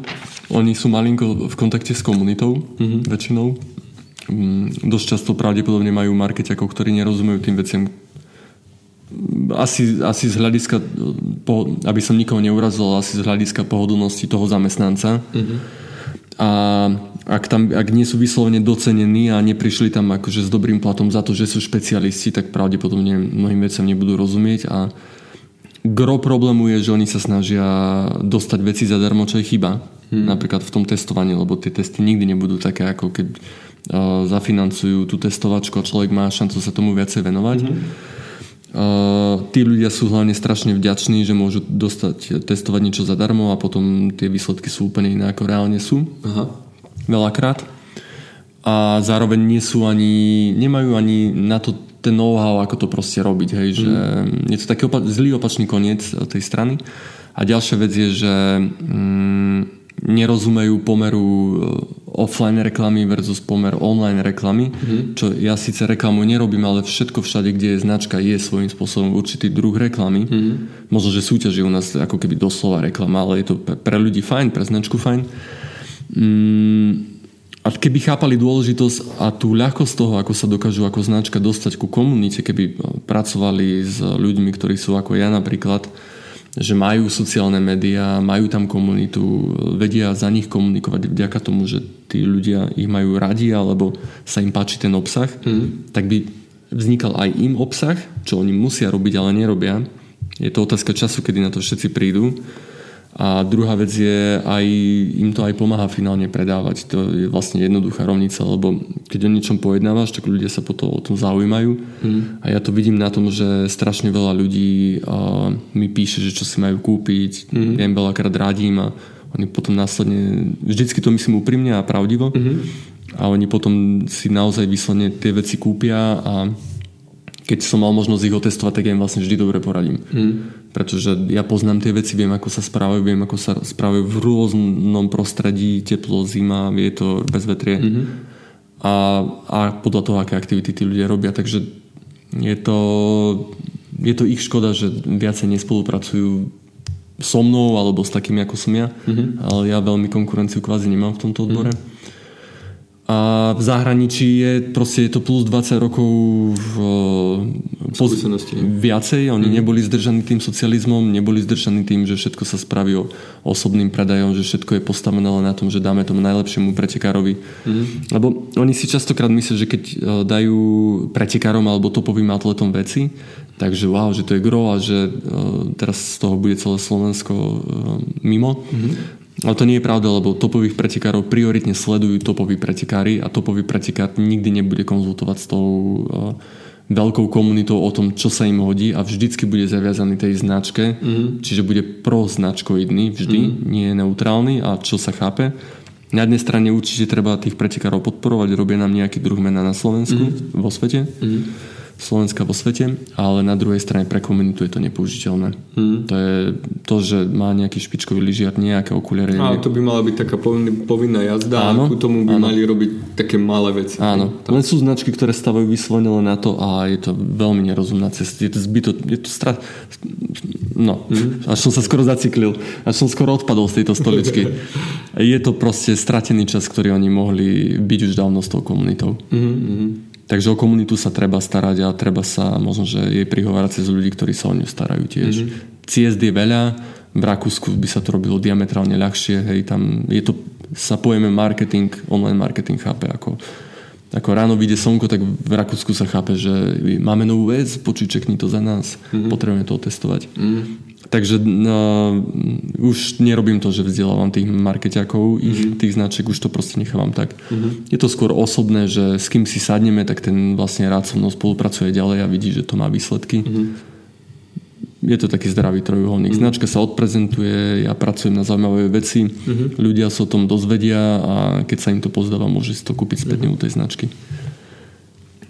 Oni sú malinko v kontakte s komunitou, mm-hmm. väčšinou. Mm, dosť často pravdepodobne majú marketiakov, ktorí nerozumejú tým veciam, asi, asi z hľadiska, aby som nikoho neurazil, asi z hľadiska pohodlnosti toho zamestnanca. Mm-hmm. A ak, tam, ak nie sú vyslovene docenení a neprišli tam akože s dobrým platom za to, že sú špecialisti, tak pravdepodobne mnohým veciam nebudú rozumieť a gro problému je, že oni sa snažia dostať veci zadarmo, čo je chyba. Hmm. Napríklad v tom testovaní, lebo tie testy nikdy nebudú také, ako keď uh, zafinancujú tú testovačku a človek má šancu sa tomu viacej venovať. Hmm tí ľudia sú hlavne strašne vďační, že môžu dostať, testovať niečo zadarmo a potom tie výsledky sú úplne iné ako reálne sú. Aha. Veľakrát. A zároveň nie sú ani, nemajú ani na to ten know-how, ako to proste robiť. Hej, mm. že je to taký opa- zlý opačný koniec tej strany. A ďalšia vec je, že mm, nerozumejú pomeru offline reklamy versus pomer online reklamy, mm-hmm. čo ja síce reklamu nerobím, ale všetko všade, kde je značka, je svojím spôsobom určitý druh reklamy. Mm-hmm. Možno, že súťaž je u nás ako keby doslova reklama, ale je to pre ľudí fajn, pre značku fajn. Mm, a keby chápali dôležitosť a tú ľahkosť toho, ako sa dokážu ako značka dostať ku komunite, keby pracovali s ľuďmi, ktorí sú ako ja napríklad, že majú sociálne médiá, majú tam komunitu, vedia za nich komunikovať vďaka tomu, že tí ľudia ich majú radi alebo sa im páči ten obsah, mm. tak by vznikal aj im obsah, čo oni musia robiť, ale nerobia. Je to otázka času, kedy na to všetci prídu. A druhá vec je, aj im to aj pomáha finálne predávať. To je vlastne jednoduchá rovnica, lebo keď o niečom pojednávaš, tak ľudia sa potom o tom zaujímajú. Mm. A ja to vidím na tom, že strašne veľa ľudí uh, mi píše, že čo si majú kúpiť. Mm. Ja im veľakrát radím a oni potom následne, vždycky to myslím úprimne a pravdivo. Mm-hmm. A oni potom si naozaj vyslovene tie veci kúpia a keď som mal možnosť ich otestovať, tak ja im vlastne vždy dobre poradím. Mm. Pretože ja poznám tie veci, viem, ako sa správajú, viem, ako sa správajú v rôznom prostredí, teplo, zima, vietor, bezvetrie. Mm-hmm. A, a podľa toho, aké aktivity tí ľudia robia. Takže je to, je to ich škoda, že viacej nespolupracujú so mnou alebo s takými, ako som ja. Mm-hmm. Ale ja veľmi konkurenciu kvázi nemám v tomto odbore. Mm-hmm a v zahraničí je proste je to plus 20 rokov v, poz, viacej. Oni mm. neboli zdržaní tým socializmom, neboli zdržaní tým, že všetko sa spraví o osobným predajom, že všetko je postavené na tom, že dáme tomu najlepšiemu pretekárovi. Mm. Lebo oni si častokrát myslia, že keď e, dajú pretekárom alebo topovým atletom veci, takže wow, že to je gro a že uh, teraz z toho bude celé Slovensko mimo. Mm-hmm. Ale to nie je pravda, lebo topových pretekárov prioritne sledujú topoví pretekári a topový pretekár nikdy nebude konzultovať s tou uh, veľkou komunitou o tom, čo sa im hodí a vždycky bude zaviazaný tej značke, mm-hmm. čiže bude pro-značkoidný vždy, mm-hmm. nie je neutrálny a čo sa chápe. Na jednej strane určite treba tých pretekárov podporovať, robia nám nejaký druh mena na Slovensku, mm-hmm. vo svete. Mm-hmm Slovenska vo svete, ale na druhej strane pre komunitu je to nepoužiteľné. Hmm. To je to, že má nejaký špičkový lyžiar, nejaké okuliare. Áno, to by mala byť taká povinná jazda áno, a ku tomu by áno. mali robiť také malé veci. Áno, tam. len sú značky, ktoré stavajú vyslovene len na to a je to veľmi nerozumná cesta. Je to zbyto, je to strat... No, hmm. až som sa skoro zaciklil, až som skoro odpadol z tejto stoličky. je to proste stratený čas, ktorý oni mohli byť už dávno s tou komunitou. Hmm. Takže o komunitu sa treba starať a treba sa možno, že jej prihovárať cez ľudí, ktorí sa o ňu starajú tiež. Mm-hmm. Ciest je veľa, v Rakúsku by sa to robilo diametrálne ľahšie, hej, tam je to, sa pojeme marketing, online marketing chápe ako ako ráno vyjde slnko, tak v Rakúsku sa chápe, že máme novú vec, počuj, čekni to za nás, mm-hmm. potrebujeme to otestovať. Mm-hmm. Takže no, už nerobím to, že vzdelávam tých marketiakov, ich, mm-hmm. tých značiek, už to proste nechávam tak. Mm-hmm. Je to skôr osobné, že s kým si sadneme, tak ten vlastne rád so mnou spolupracuje ďalej a vidí, že to má výsledky. Mm-hmm je to taký zdravý trojuholník. Mm. Značka sa odprezentuje, ja pracujem na zaujímavé veci, mm-hmm. ľudia sa o tom dozvedia a keď sa im to pozdáva, môže si to kúpiť späť mm-hmm. u tej značky.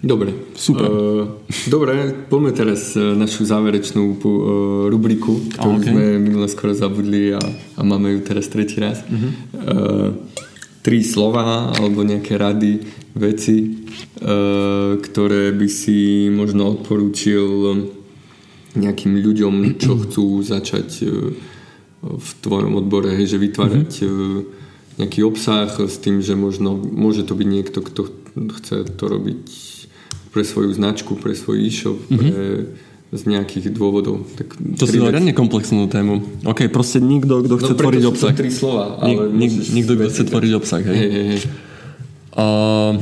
Dobre. Super. Uh, dobre, poďme teraz e, našu záverečnú uh, rubriku, ktorú okay. sme minule skoro zabudli a, a máme ju teraz tretí raz. Mm-hmm. Uh, tri slova alebo nejaké rady, veci, uh, ktoré by si možno odporúčil nejakým ľuďom, čo chcú začať e, v tvojom odbore, hej, že vytvárať mm-hmm. nejaký obsah s tým, že možno môže to byť niekto, kto chce to robiť pre svoju značku, pre svoj e-shop, mm-hmm. pre z nejakých dôvodov. Tak to si riadne komplexnú tému. OK, proste nikto, kto chce no, tvoriť obsah. tri slova. Ale Nik, nikto, kto chce tvoriť obsah, hej. hej, hej, hej. Uh,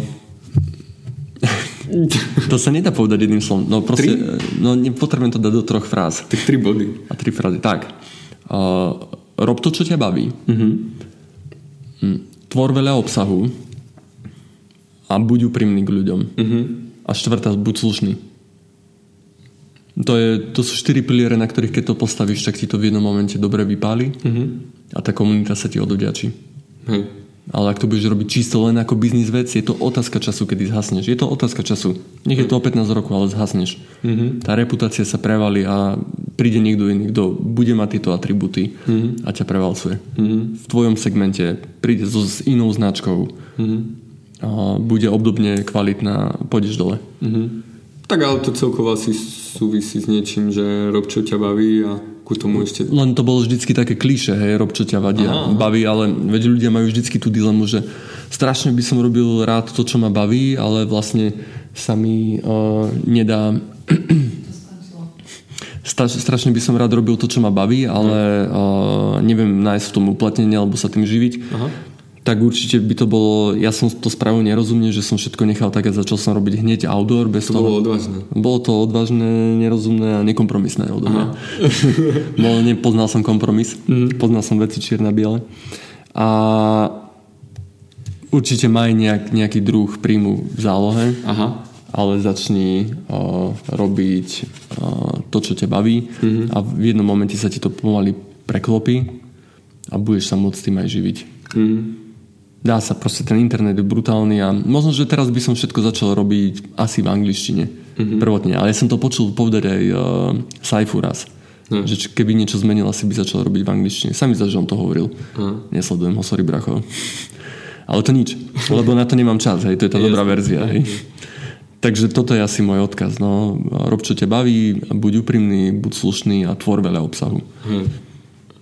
to sa nedá povedať jedným slovom. No proste, tri? no potrebujem to dať do troch fráz. Tak tri body. A tri frázy. Tak. Uh, rob to, čo ťa baví. Uh-huh. Tvor veľa obsahu a buď úprimný k ľuďom. Uh-huh. A štvrtá, buď slušný. To, je, to sú štyri piliere, na ktorých keď to postavíš, tak ti to v jednom momente dobre vypáli uh-huh. a tá komunita sa ti odvďačí. Hej. Ale ak to budeš robiť čisto len ako biznis vec, je to otázka času, kedy zhasneš. Je to otázka času. Nech je to o 15 rokov, ale zhasneš. Mm-hmm. Tá reputácia sa prevalí a príde niekto iný, kto bude mať tieto atributy mm-hmm. a ťa prevalcuje. Mm-hmm. V tvojom segmente príde so, s inou značkou, mm-hmm. Bude obdobne kvalitná, pôjdeš dole. Mm-hmm. Tak ale to celkovo asi súvisí s niečím, že rob čo ťa baví a ku tomu ešte... Len to bolo vždycky také klíše, hej, rob čo ťa vadí baví, ale veď ľudia majú vždycky tú dilemu, že strašne by som robil rád to, čo ma baví, ale vlastne sa mi uh, nedá strašne by som rád robil to, čo ma baví, ale uh, neviem nájsť v tom uplatnenie alebo sa tým živiť. Aha. Tak určite by to bolo, ja som to spravil nerozumne, že som všetko nechal tak a začal som robiť hneď outdoor. Bez to toho, bolo odvážne. Bolo to odvážne, nerozumné a nekompromisné odo mňa. Nepoznal som kompromis, mm. poznal som veci čierne biele. A určite maj nejak, nejaký druh príjmu v zálohe. Aha ale začni uh, robiť uh, to, čo ťa baví mm-hmm. a v jednom momente sa ti to pomaly preklopí a budeš sa môcť tým aj živiť. Mm-hmm. Dá sa, proste ten internet je brutálny a možno, že teraz by som všetko začal robiť asi v angličtine mm-hmm. prvotne, ale ja som to počul povedať aj uh, Saifu raz. Mm. Že keby niečo zmenil, asi by začal robiť v angličtine. Sami za, že on to hovoril. Mm. Nesledujem ho, sorry bracho. Ale to nič, lebo na to nemám čas, hej, to je tá dobrá verzia. Hej. Takže toto je asi môj odkaz. No. Rob, čo ťa baví, buď úprimný, buď slušný a tvor veľa obsahu. Hmm.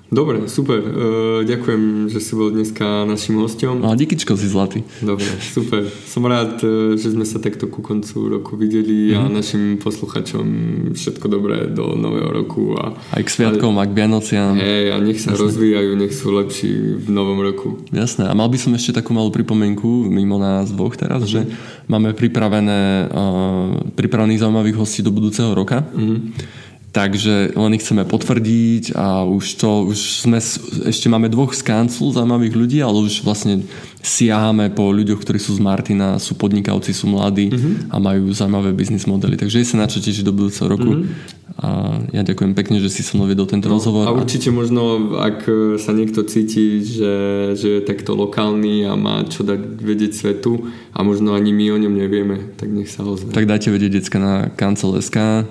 Dobre, super. Uh, ďakujem, že si bol dneska našim hostom. A díkyčko si zlatý. Dobre, super. Som rád, e, že sme sa takto ku koncu roku videli mm-hmm. a mhm. našim posluchačom všetko dobré do nového roku. A, aj k sviatkom, a, a k Vianociam. Hej, a nech sa Jasné. rozvíjajú, nech sú lepší v novom roku. Jasné. A mal by som ešte takú malú pripomienku mimo nás dvoch teraz, mm-hmm. že máme pripravené uh, pripravených zaujímavých hostí do budúceho roka. Mm-hmm Takže len ich chceme potvrdiť a už to, už sme, ešte máme dvoch z kanclu zaujímavých ľudí, ale už vlastne siahame po ľuďoch, ktorí sú z Martina, sú podnikavci, sú mladí mm-hmm. a majú zaujímavé biznis modely. Takže je sa na čo tešiť do budúceho roku. Mm-hmm. A ja ďakujem pekne, že si so mnou vedol tento no, rozhovor. A určite možno, ak sa niekto cíti, že, že je takto lokálny a má čo dať vedieť svetu a možno ani my o ňom nevieme, tak nech sa ozve. Tak dajte vedieť decka na kancel.sk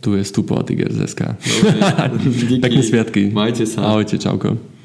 tu je Stupová Tiger z SK. Pekné sviatky. Majte sa. Ahojte, čauko.